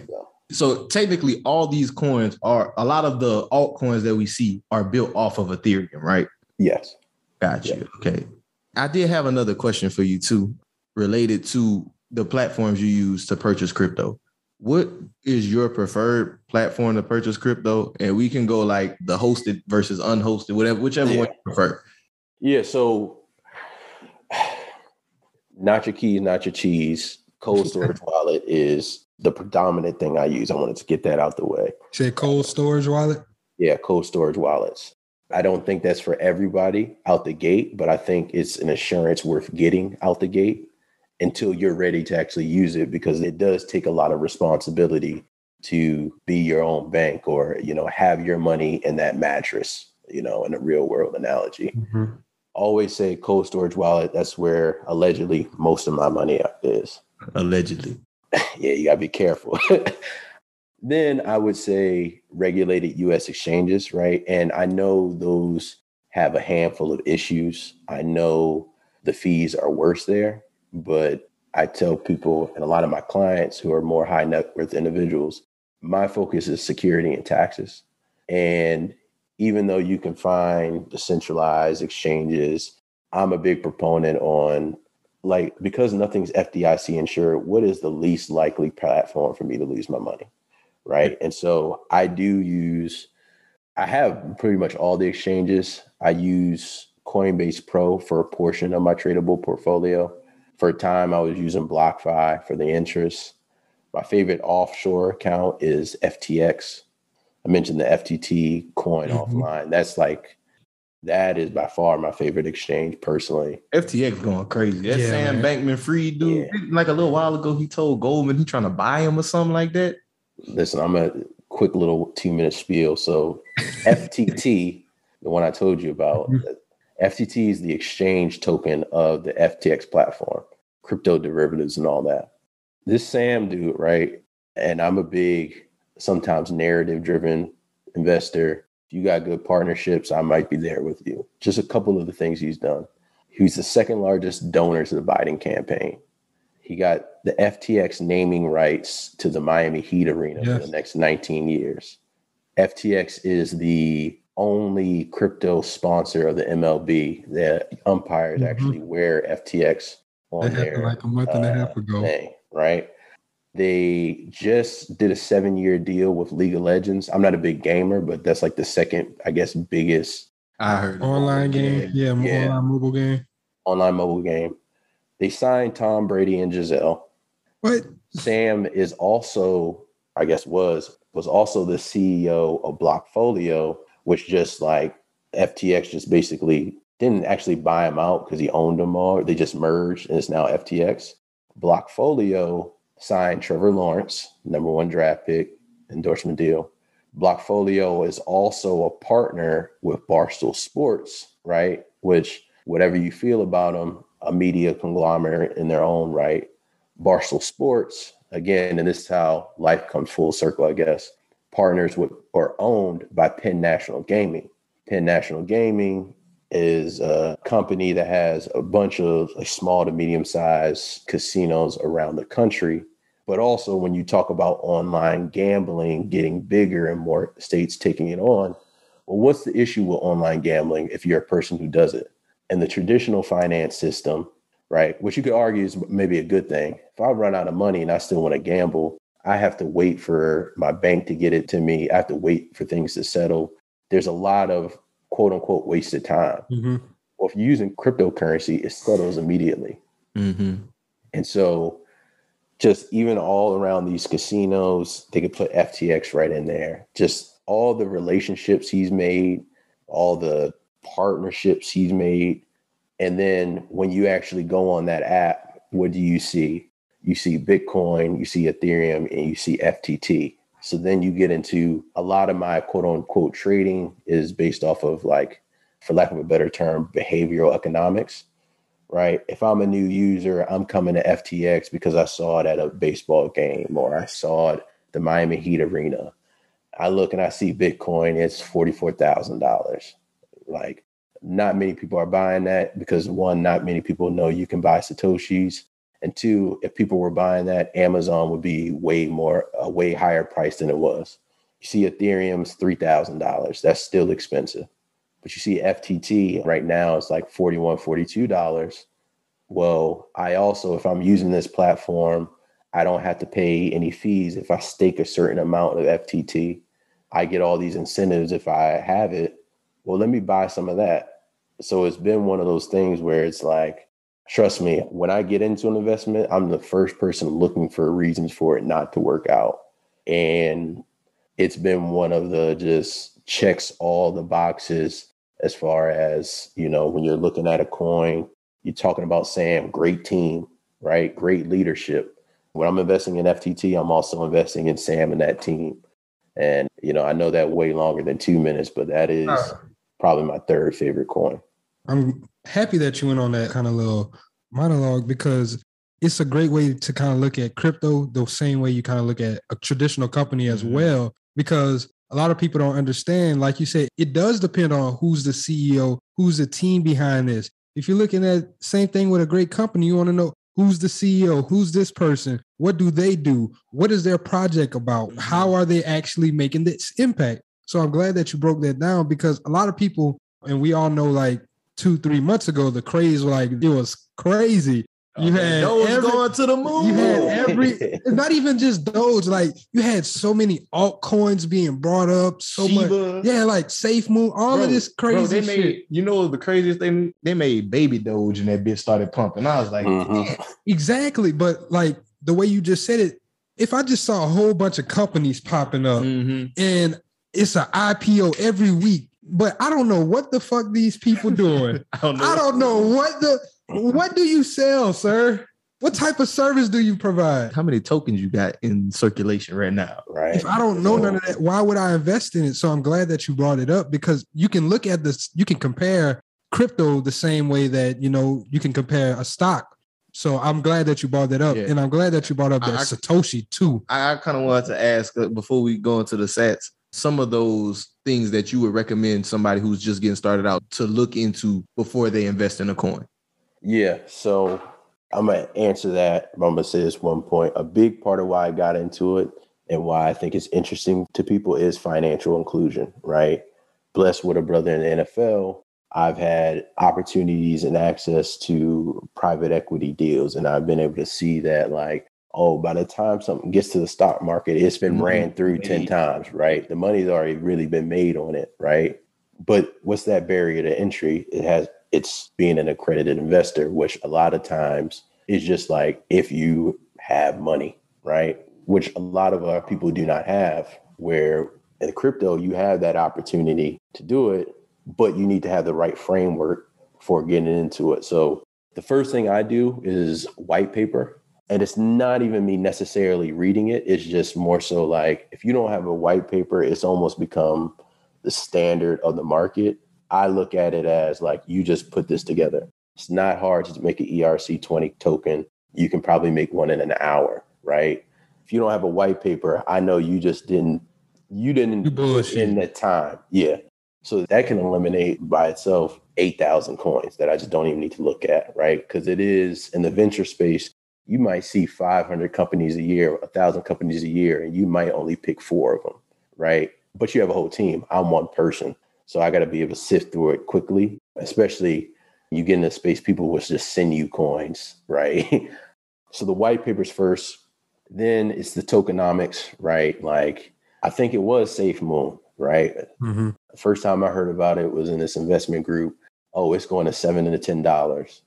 So technically, all these coins are a lot of the altcoins that we see are built off of Ethereum, right? Yes. Got you. Okay. I did have another question for you too, related to the platforms you use to purchase crypto. What is your preferred platform to purchase crypto? And we can go like the hosted versus unhosted, whatever, whichever one you prefer. Yeah, so not your keys, not your cheese. Cold storage wallet is the predominant thing I use. I wanted to get that out the way. Say cold storage wallet. Yeah, cold storage wallets. I don't think that's for everybody out the gate, but I think it's an assurance worth getting out the gate until you're ready to actually use it because it does take a lot of responsibility to be your own bank or, you know, have your money in that mattress, you know, in a real world analogy. Mm-hmm. Always say cold storage wallet. That's where allegedly most of my money is. Allegedly. yeah, you gotta be careful. then I would say regulated US exchanges, right? And I know those have a handful of issues. I know the fees are worse there, but I tell people and a lot of my clients who are more high net worth individuals, my focus is security and taxes. And even though you can find decentralized exchanges, I'm a big proponent on like because nothing's FDIC insured, what is the least likely platform for me to lose my money? Right. And so I do use, I have pretty much all the exchanges. I use Coinbase Pro for a portion of my tradable portfolio. For a time, I was using BlockFi for the interest. My favorite offshore account is FTX. I mentioned the FTT coin mm-hmm. offline. That's like, that is by far my favorite exchange personally. FTX going crazy. That Yeah, Sam. Bankman Fried dude, like a little while ago, he told Goldman he trying to buy him or something like that. Listen, I'm a quick little two minute spiel. So, FTT, the one I told you about, mm-hmm. FTT is the exchange token of the FTX platform, crypto derivatives and all that. This Sam dude, right? And I'm a big, sometimes narrative driven investor. If you got good partnerships, I might be there with you. Just a couple of the things he's done. He's the second largest donor to the Biden campaign. He got the FTX naming rights to the Miami Heat arena for the next 19 years. FTX is the only crypto sponsor of the MLB. The umpires actually wear FTX on That their like a month and a uh, half ago. thing, right? They just did a seven year deal with League of Legends. I'm not a big gamer, but that's like the second, I guess, biggest I heard Online game. Yeah, Yeah. online mobile game. online mobile game. They signed Tom Brady and Gisele. What? Sam is also, I guess, was was also the CEO of Blockfolio, which just like FTX just basically didn't actually buy him out because he owned them all. They just merged and it's now FTX. Blockfolio signed Trevor Lawrence, number one draft pick, endorsement deal. Blockfolio is also a partner with Barstool Sports, right? Which, whatever you feel about them, a media conglomerate in their own right. Barstool Sports, again, and this is how life comes full circle, I guess, partners with or owned by Penn National Gaming. Penn National Gaming is a company that has a bunch of like, small to medium sized casinos around the country. But also, when you talk about online gambling getting bigger and more states taking it on, well, what's the issue with online gambling if you're a person who does it? And the traditional finance system, right, which you could argue is maybe a good thing. If I run out of money and I still want to gamble, I have to wait for my bank to get it to me. I have to wait for things to settle. There's a lot of quote unquote wasted time. Mm-hmm. Well, if you're using cryptocurrency, it settles immediately. Mm-hmm. And so, just even all around these casinos, they could put FTX right in there. Just all the relationships he's made, all the partnerships he's made. And then when you actually go on that app, what do you see? You see Bitcoin, you see Ethereum, and you see FTT. So then you get into a lot of my quote unquote trading is based off of like, for lack of a better term, behavioral economics, right? If I'm a new user, I'm coming to FTX because I saw it at a baseball game or I saw it the Miami Heat arena. I look and I see Bitcoin, it's $44,000. Like, not many people are buying that because one, not many people know you can buy Satoshis. And two, if people were buying that, Amazon would be way more, a way higher price than it was. You see Ethereum's $3,000. That's still expensive. But you see FTT right now, it's like $41, $42. Well, I also, if I'm using this platform, I don't have to pay any fees if I stake a certain amount of FTT. I get all these incentives if I have it. Well, let me buy some of that. So it's been one of those things where it's like, trust me, when I get into an investment, I'm the first person looking for reasons for it not to work out. And it's been one of the just checks all the boxes as far as, you know, when you're looking at a coin, you're talking about Sam, great team, right? Great leadership. When I'm investing in FTT, I'm also investing in Sam and that team. And, you know, I know that way longer than two minutes, but that is probably my third favorite coin. I'm happy that you went on that kind of little monologue because it's a great way to kind of look at crypto the same way you kind of look at a traditional company as Mm-hmm. well. Because a lot of people don't understand, like you said, it does depend on who's the CEO, who's the team behind this. If you're looking at same thing with a great company, you want to know who's the CEO, who's this person, what do they do, what is their project about, Mm-hmm. how are they actually making this impact. So I'm glad that you broke that down because a lot of people, and we all know, like two, three months ago, the craze like it was crazy. You had Doge every- going to the moon. you had every not even just Doge, like you had so many altcoins being brought up, so Shiba. much. Yeah, like Safe Moon, all Bro, of this bro, crazy they shit. made, you know the craziest thing? They made baby Doge and that bitch started pumping. I was like, Mhm. damn. Exactly. But like the way you just said it, if I just saw a whole bunch of companies popping up Mhm. and it's an IPO every week, but I don't know what the fuck these people doing. I don't know. I don't know what the what do you sell, sir? What type of service do you provide? How many tokens you got in circulation right now? Right. If I don't know none of that, why would I invest in it? So I'm glad that you brought it up because you can look at this, you can compare crypto the same way that you know you can compare a stock. So I'm glad that you brought that up, Yeah. and I'm glad that you brought up that I- I- Satoshi too. I, I kind of wanted to ask uh, before we go into the sets some of those things that you would recommend somebody who's just getting started out to look into before they invest in a coin. Yeah. So I'm going to answer that. I'm going to say this one point. A big part of why I got into it and why I think it's interesting to people is financial inclusion, right? Blessed with a brother in the NFL, I've had opportunities and access to private equity deals, and I've been able to see that, like, oh, by the time something gets to the stock market, it's been Mhm. ran through 10 times, right? The money's already really been made on it, right? But what's that barrier to entry? It has it's being an accredited investor, which a lot of times is just like if you have money. right? Which a lot of our people do not have, where in crypto, you have that opportunity to do it, but you need to have the right framework for getting into it. So the first thing I do is white paper. And it's not even me necessarily reading it. It's just more so like if you don't have a white paper, it's almost become the standard of the market. I look at it as like you just put this together. It's not hard to make an ERC20 token. You can probably make one in an hour, right? If you don't have a white paper, I know you just didn't you didn't put in the time. Yeah. So that can eliminate by itself 8,000 coins that I just don't even need to look at, right? Because it is in the venture space, you might see 500 companies a year, 1,000 companies a year, and you might only pick four of them, right? But you have a whole team. I'm one person. So I got to be able to sift through it quickly, especially you get in a space, people will just send you coins, right? so the white papers first, then it's the tokenomics, right? Like I think it was Safe Moon, right? Mm-hmm. The first time I heard about it was in this investment group. Oh, it's going to seven to ten dollars.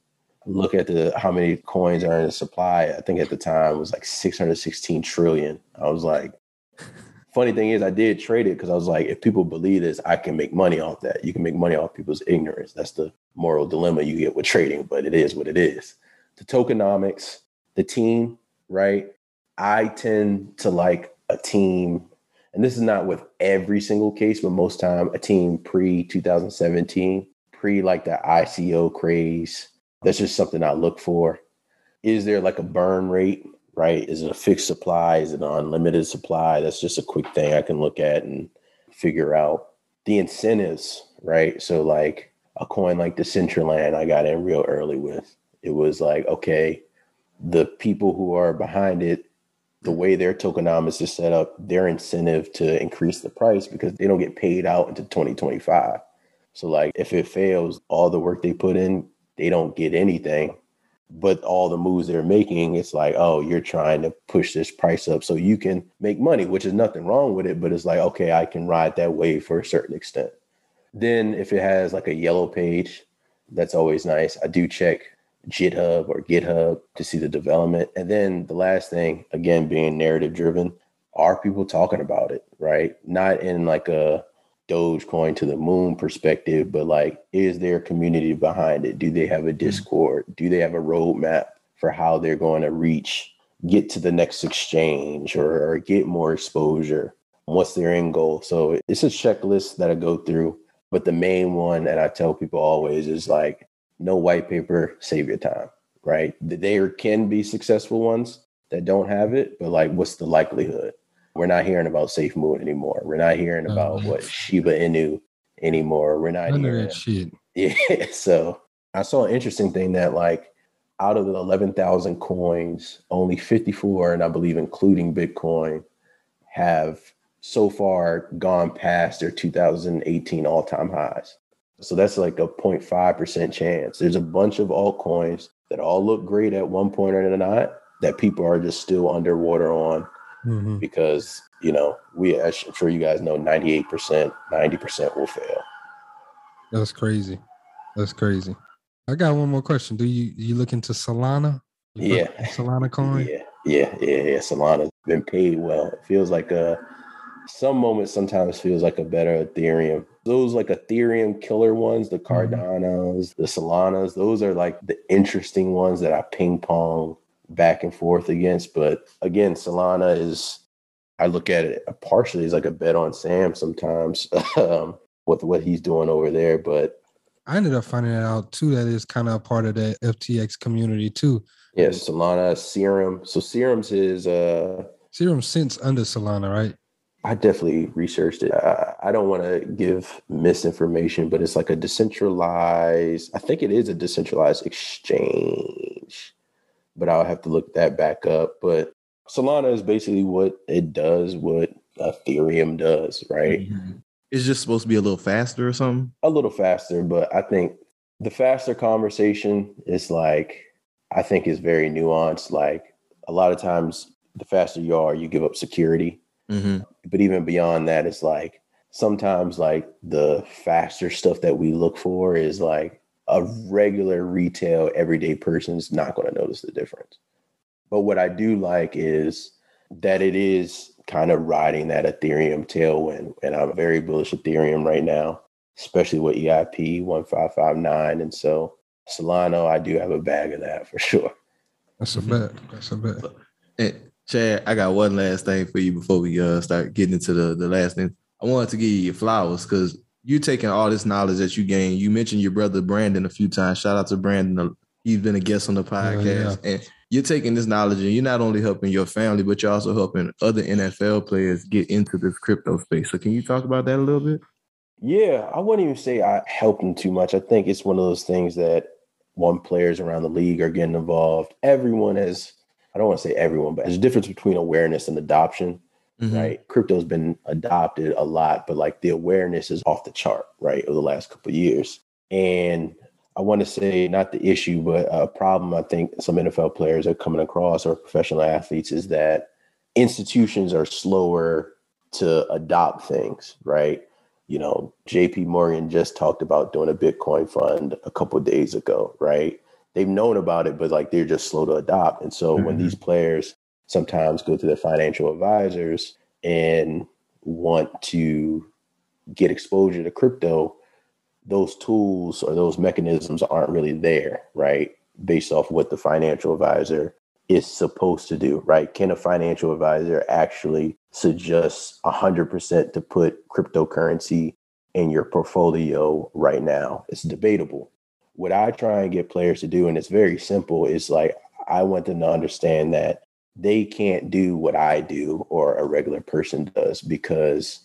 Look at the how many coins are in the supply. I think at the time it was like 616 trillion. I was like, funny thing is, I did trade it because I was like, if people believe this, I can make money off that. You can make money off people's ignorance. That's the moral dilemma you get with trading, but it is what it is. The tokenomics, the team, right? I tend to like a team, and this is not with every single case, but most time a team pre 2017, pre like the ICO craze. That's just something I look for. Is there like a burn rate? Right? Is it a fixed supply? Is it an unlimited supply? That's just a quick thing I can look at and figure out. The incentives, right? So like a coin like Decentraland, I got in real early with. It was like, okay, the people who are behind it, the way their tokenomics is set up, their incentive to increase the price because they don't get paid out into 2025. So like if it fails, all the work they they don't get anything. But all the moves they're making, it's like, oh, you're trying to push this price up so you can make money, which is nothing wrong with it. But it's like, okay, I can ride that wave for a certain extent. Then if it has like a yellow page, that's always nice. I do check GitHub or GitHub to see the development. And then the last thing, again, being narrative driven, are people talking about it, right? Not in like a Dogecoin to the moon perspective, but like, is there a community behind it? Do they have a mm. Discord? Do they have a roadmap for how they're going to reach, get to the next exchange or, or get more exposure? What's their end goal? So it's a checklist that I go through. But the main one, that I tell people always, is like, no white paper, save your time, right? There can be successful ones that don't have it, but like, what's the likelihood? We're not hearing about Safe Moon anymore. We're not hearing oh, about what Shiba Inu anymore. We're not None hearing that shit. Yeah. So I saw an interesting thing that like out of the 11,000 coins, only 54, and I believe including Bitcoin, have so far gone past their 2018 all time highs. So that's like a 0.5% chance. There's a bunch of altcoins that all look great at one point or not that people are just still underwater on Mhm. because, you know, we, I'm sure you guys know 98%, 90% will fail. That's crazy. That's crazy. I got one more question. Do you you look into Solana? You Yeah. Solana coin. Yeah, yeah, yeah, yeah. Solana's been paid well. It feels like a some moments sometimes feels like a better Ethereum. Those like Ethereum killer ones, the Cardanos, the Solanas, those are like the interesting ones that I ping pong back and forth against. But again, Solana is I look at it partially as like a bet on Sam sometimes um, with what he's doing over there. But I ended up finding that out too. That is kind of a part of that FTX community too. yeah, Solana, Serum. So Serum's is uh Serum since under Solana, right? I definitely researched it. I, I don't want to give misinformation, but it's like a decentralized, I think it is a decentralized exchange, but I'll have to look that back up. But Solana is basically what it does, what Ethereum does, right? It's just supposed to be a little faster or something. A little faster, but I think the faster conversation is like, I think is very nuanced. Like a lot of times, the faster you are, you give up security Mm-hmm. but even beyond that it's like sometimes like the faster stuff that we look for is like a regular retail everyday person is not going to notice the difference but what i do like is that it is kind of riding that Ethereum tailwind. And I'm very bullish Ethereum right now, especially with EIP 1559. And so Solana, I do have a bag of that for sure. That's a bet. That's a bet. And Chad, I got one last thing for you before we uh, start getting into the, the last thing. I wanted to give you your flowers because you taking all this knowledge that you gained. You mentioned your brother Brandon a few times. Shout out to Brandon. Uh, he's been a guest on the podcast. Yeah. And you're taking this knowledge and you're not only helping your family, but you're also helping other NFL players get into this crypto space. So can you talk about that a little bit? Yeah, I wouldn't even say I helped them too much. I think it's one of those things that one players around the league are getting involved. Everyone has, I don't want to say everyone, but there's a difference between awareness and adoption, mm-hmm. right? Crypto's been adopted a lot, but like the awareness is off the chart, right, over the last couple years. And I want to say not the issue, but a problem I think some NFL players are coming across or professional athletes is that institutions are slower to adopt things, right? You know, JP Morgan just talked about doing a Bitcoin fund a couple days ago, right? They've known about it, but like they're just slow to adopt. And so mm-hmm. when these players sometimes go to their financial advisors and want to get exposure to crypto, those tools or those mechanisms aren't really there, right? Based off what the financial advisor is supposed to do, right? Can a financial advisor actually suggest 100% to put cryptocurrency in your portfolio right now? It's debatable. What I try and get players to do, and it's very simple, is like I want them to understand that they can't do what I do or a regular person does because,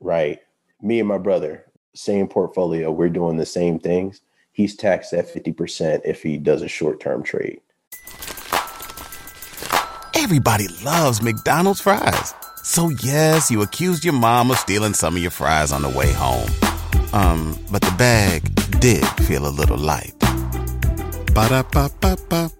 right? Me and my brother, same portfolio, we're doing the same things, he's taxed at 50% if he does a short term trade. Everybody loves McDonald's fries. So, yes, you accused your mom of stealing some of your fries on the way home. Um, but the bag did feel a little light. Ba-da-ba-ba-ba.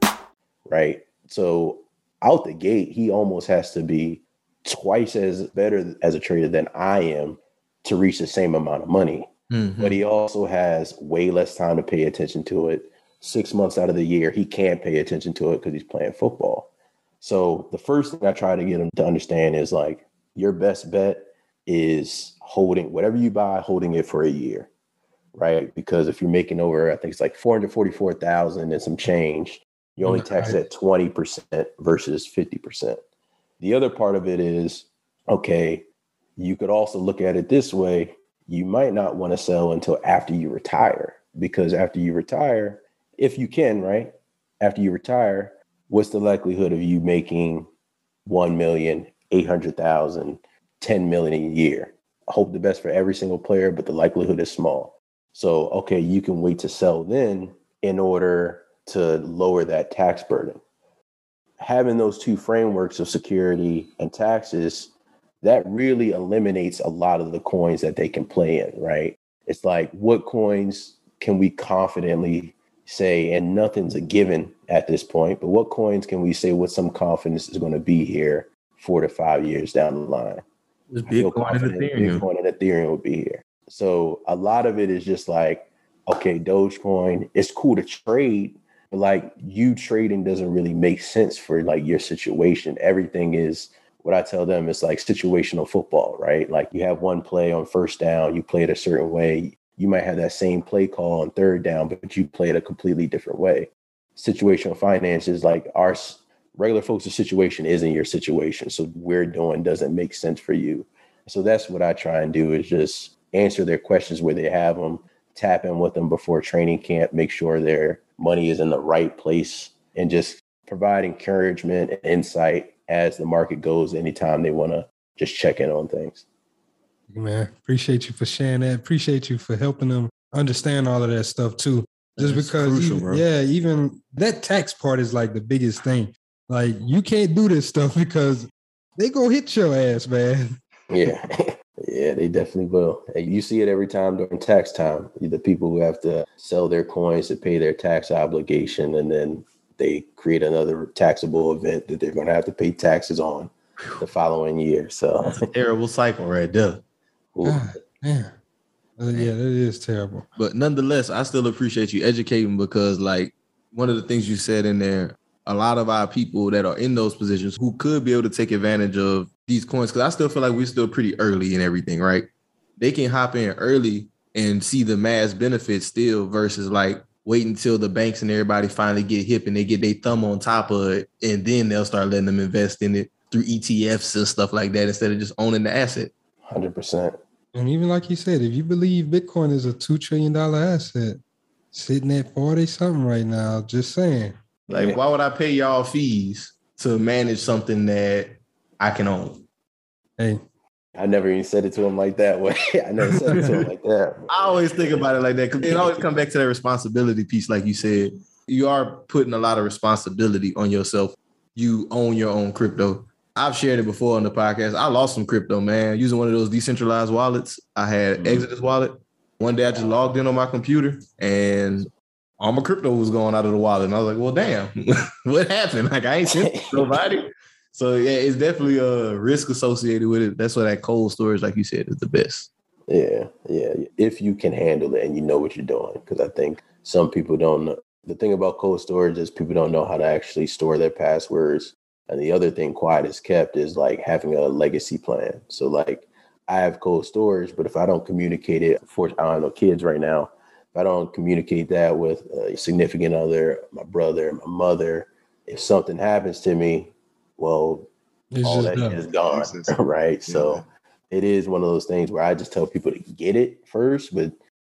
Right. So, out the gate, he almost has to be twice as better as a trader than I am to reach the same amount of money. Mm-hmm. But he also has way less time to pay attention to it. Six months out of the year, he can't pay attention to it because he's playing football. So the first thing I try to get him to understand is like your best bet is holding whatever you buy, holding it for a year, right? Because if you're making over, I think it's like 444,000 and some change, you only tax at 20% versus 50%. The other part of it is, okay, you could also look at it this way you might not want to sell until after you retire because after you retire, if you can, right? After you retire, what's the likelihood of you making 1 million, 800,000, 10 million a year? I hope the best for every single player, but the likelihood is small. So, okay, you can wait to sell then in order to lower that tax burden. Having those two frameworks of security and taxes that really eliminates a lot of the coins that they can play in, right? It's like what coins can we confidently say, and nothing's a given at this point, but what coins can we say with some confidence is going to be here four to five years down the line? Bitcoin and Ethereum. Bitcoin and Ethereum will be here. So a lot of it is just like, okay, Dogecoin, it's cool to trade, but like you trading doesn't really make sense for like your situation. Everything is what I tell them is like situational football, right? Like you have one play on first down, you play it a certain way. You might have that same play call on third down, but you play it a completely different way. Situational finance is like our regular folks' situation isn't your situation. So we're doing doesn't make sense for you. So that's what I try and do is just answer their questions where they have them, tap in with them before training camp, make sure their money is in the right place, and just provide encouragement and insight as the market goes anytime they want to just check in on things. Man, appreciate you for sharing that. Appreciate you for helping them understand all of that stuff too. Just That's because, crucial, even, yeah, even that tax part is like the biggest thing. Like you can't do this stuff because they go hit your ass, man. Yeah, yeah, they definitely will. You see it every time during tax time. The people who have to sell their coins to pay their tax obligation, and then they create another taxable event that they're going to have to pay taxes on the following year. So it's a terrible cycle right there. Ah, yeah. Uh, yeah, that is terrible. But nonetheless, I still appreciate you educating because, like, one of the things you said in there, a lot of our people that are in those positions who could be able to take advantage of these coins. Cause I still feel like we're still pretty early in everything, right? They can hop in early and see the mass benefits still versus like wait until the banks and everybody finally get hip and they get their thumb on top of it. And then they'll start letting them invest in it through ETFs and stuff like that instead of just owning the asset. 100%. And even like you said, if you believe Bitcoin is a two trillion dollar asset, sitting at forty something right now, just saying. Like, why would I pay y'all fees to manage something that I can own? Hey, I never even said it to him like that way. I never said it to him like that. I always think about it like that because it always come back to that responsibility piece, like you said. You are putting a lot of responsibility on yourself. You own your own crypto. I've shared it before on the podcast. I lost some crypto, man, using one of those decentralized wallets. I had Mm-hmm. Exodus wallet. One day I just logged in on my computer and all my crypto was going out of the wallet. And I was like, well, damn, what happened? Like I ain't sent nobody. So yeah, it's definitely a risk associated with it. That's why that cold storage, like you said, is the best. Yeah, yeah. If you can handle it and you know what you're doing, because I think some people don't know. The thing about cold storage is people don't know how to actually store their passwords. And the other thing, quiet is kept, is like having a legacy plan. So like, I have cold storage, but if I don't communicate it for I don't know kids right now, if I don't communicate that with a significant other, my brother, my mother, if something happens to me, well, It's all just that done. shit is gone, right? So it is one of those things where I just tell people to get it first, but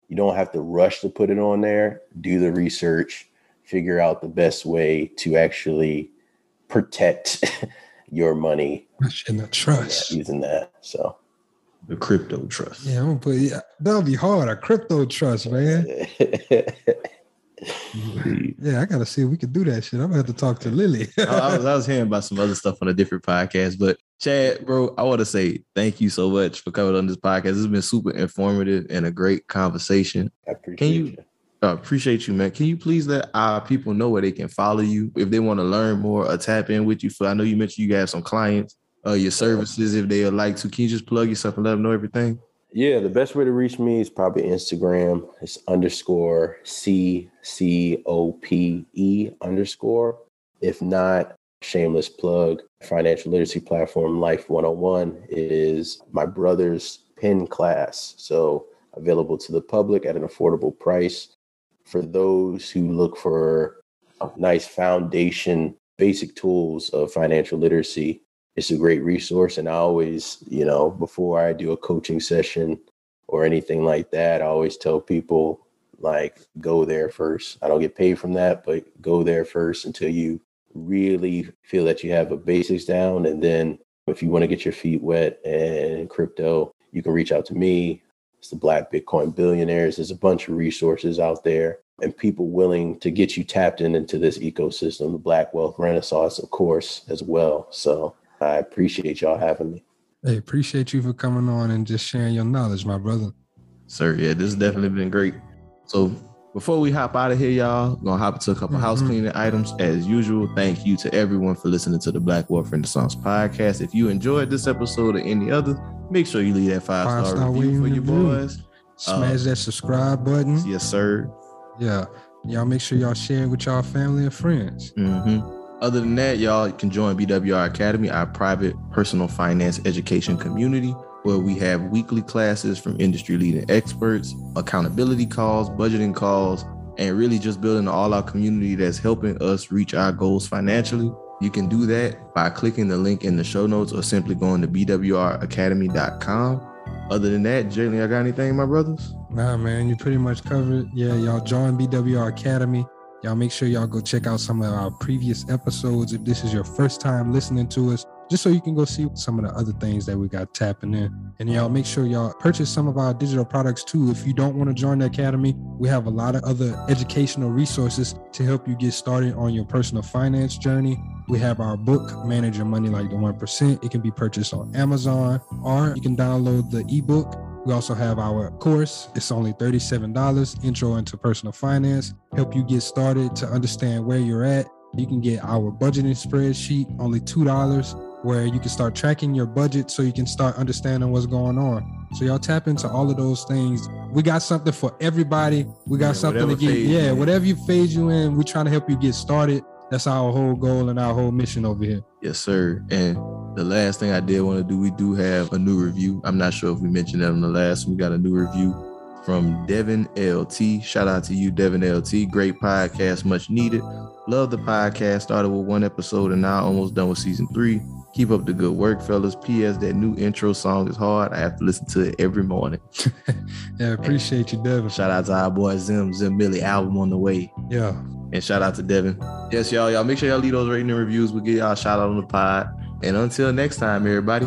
you don't have to rush to put it on there. Do the research, figure out the best way to actually protect your money in the trust using that. So the crypto trust. Yeah, I'm gonna put yeah, that'll be hard. A crypto trust, man. yeah, I gotta see if we could do that shit. I'm gonna have to talk to Lily. I, I was I was hearing about some other stuff on a different podcast, but Chad, bro, I want to say thank you so much for coming on this podcast. It's been super informative and a great conversation. I appreciate Can you? Uh, appreciate you, man. Can you please let our people know where they can follow you if they want to learn more or tap in with you? For I know you mentioned you have some clients, uh, your services if they would like to. Can you just plug yourself and let them know everything? Yeah, the best way to reach me is probably Instagram. It's underscore C C O P E underscore. If not, shameless plug, financial literacy platform Life 101 is my brother's Penn class. So available to the public at an affordable price. For those who look for a nice foundation, basic tools of financial literacy, it's a great resource. And I always, you know, before I do a coaching session or anything like that, I always tell people like go there first. I don't get paid from that, but go there first until you really feel that you have a basics down. And then if you want to get your feet wet and crypto, you can reach out to me. It's the Black Bitcoin Billionaires. There's a bunch of resources out there and people willing to get you tapped in into this ecosystem, the Black Wealth Renaissance, of course, as well. So I appreciate y'all having me. Hey, appreciate you for coming on and just sharing your knowledge, my brother. Sir, yeah, this has definitely been great. So before we hop out of here, y'all, gonna hop into a couple house Mhm. cleaning items. As usual, thank you to everyone for listening to the Black Wealth Renaissance podcast. If you enjoyed this episode or any other, make sure you leave that five star Five-star review for your review. boys. Smash that subscribe button. Yes, sir. Yeah. Y'all make sure y'all share it with y'all family and friends. hmm Other than that, y'all can join BWR Academy, our private personal finance education community, where we have weekly classes from industry leading experts, accountability calls, budgeting calls, and really just building all our community that's helping us reach our goals financially. You can do that by clicking the link in the show notes or simply going to bwracademy.com. Other than that, Jalen, I got anything, my brothers? Nah, man, you pretty much covered. Yeah, y'all join BWR Academy. Y'all make sure y'all go check out some of our previous episodes if this is your first time listening to us, just so you can go see some of the other things that we got tapping in. And y'all make sure y'all purchase some of our digital products too. If you don't want to join the academy, we have a lot of other educational resources to help you get started on your personal finance journey. We have our book, Manage Your Money Like the 1%. It can be purchased on Amazon or you can download the ebook we also have our course. It's only $37, Intro into Personal Finance. Help you get started to understand where you're at. You can get our budgeting spreadsheet, only $2, where you can start tracking your budget so you can start understanding what's going on. So y'all tap into all of those things. We got something for everybody. We got Yeah, something to get, yeah, whatever you phase you in, we're trying to help you get started That's our whole goal and our whole mission over here. Yes, sir. And the last thing I did want to do, we do have a new review. I'm not sure if we mentioned that on the last. We got a new review from Devin LT. Shout out to you, Devin LT. Great podcast, much needed. Love the podcast. Started with one episode and now almost done with season three. Keep up the good work, fellas. P.S. That new intro song is hard. I have to listen to it every morning. yeah, appreciate you, Devin. Shout out to our boy Zim, Zim Millie album on the way. Yeah. And shout out to Devin. Yes, y'all. Y'all make sure y'all leave those rating and reviews. We'll get y'all a shout out on the pod. And until next time, everybody,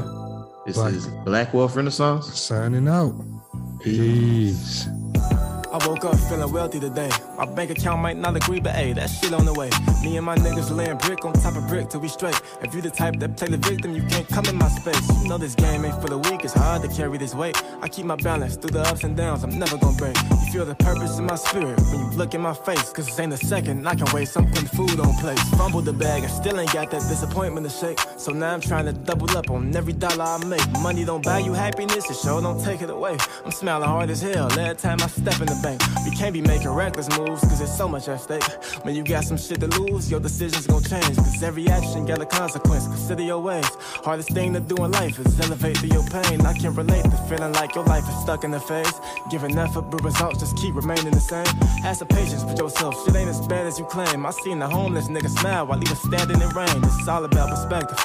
this Black. is Black Wealth Renaissance. Signing out. Peace. I woke up feeling wealthy today. My bank account might not agree, but hey, that shit on the way. Me and my niggas laying brick on top of brick till we straight. If you the type that play the victim, you can't come in my space. You know this game ain't for the weak, it's hard to carry this weight. I keep my balance through the ups and downs, I'm never gonna break. You feel the purpose in my spirit when you look in my face. Cause it ain't a second, I can waste. Putting food on place. Fumbled the bag, I still ain't got that disappointment to shake. So now I'm trying to double up on every dollar I make. Money don't buy you happiness, it sure don't take it away. I'm smiling hard as hell every time I step in the bank. We can't be making reckless moves, cause there's so much at stake. When you got some shit to lose, your decisions gon' change. Cause every action got a consequence. Consider your ways. Hardest thing to do in life is elevate through your pain. I can relate to feeling like your life is stuck in the phase. Giving effort, but results just keep remaining the same. Have some patience with yourself. Shit ain't as bad as you claim. I seen the homeless nigga smile while he was standing in rain. It's all about perspective.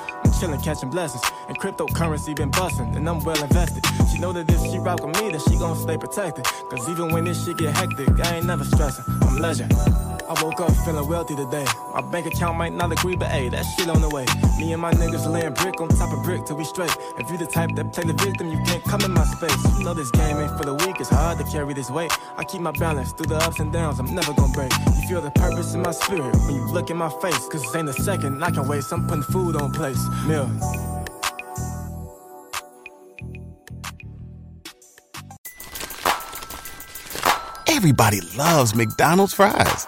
Chilling, catching blessings. And cryptocurrency been busting, and I'm well invested. She know that if she rock with me, that she gon' stay protected. Cause even when this shit get hectic, I ain't never stressing. I'm legend. I woke up feeling wealthy today. My bank account might not agree, but hey, that shit on the way. Me and my niggas laying brick on top of brick till we straight. If you the type that play the victim, you can't come in my space. You know this game ain't for the weak, it's hard to carry this weight. I keep my balance through the ups and downs, I'm never gonna break. You feel the purpose in my spirit when you look in my face. Cause it ain't a second I can waste, I'm putting food on place. Mill. Everybody loves McDonald's fries.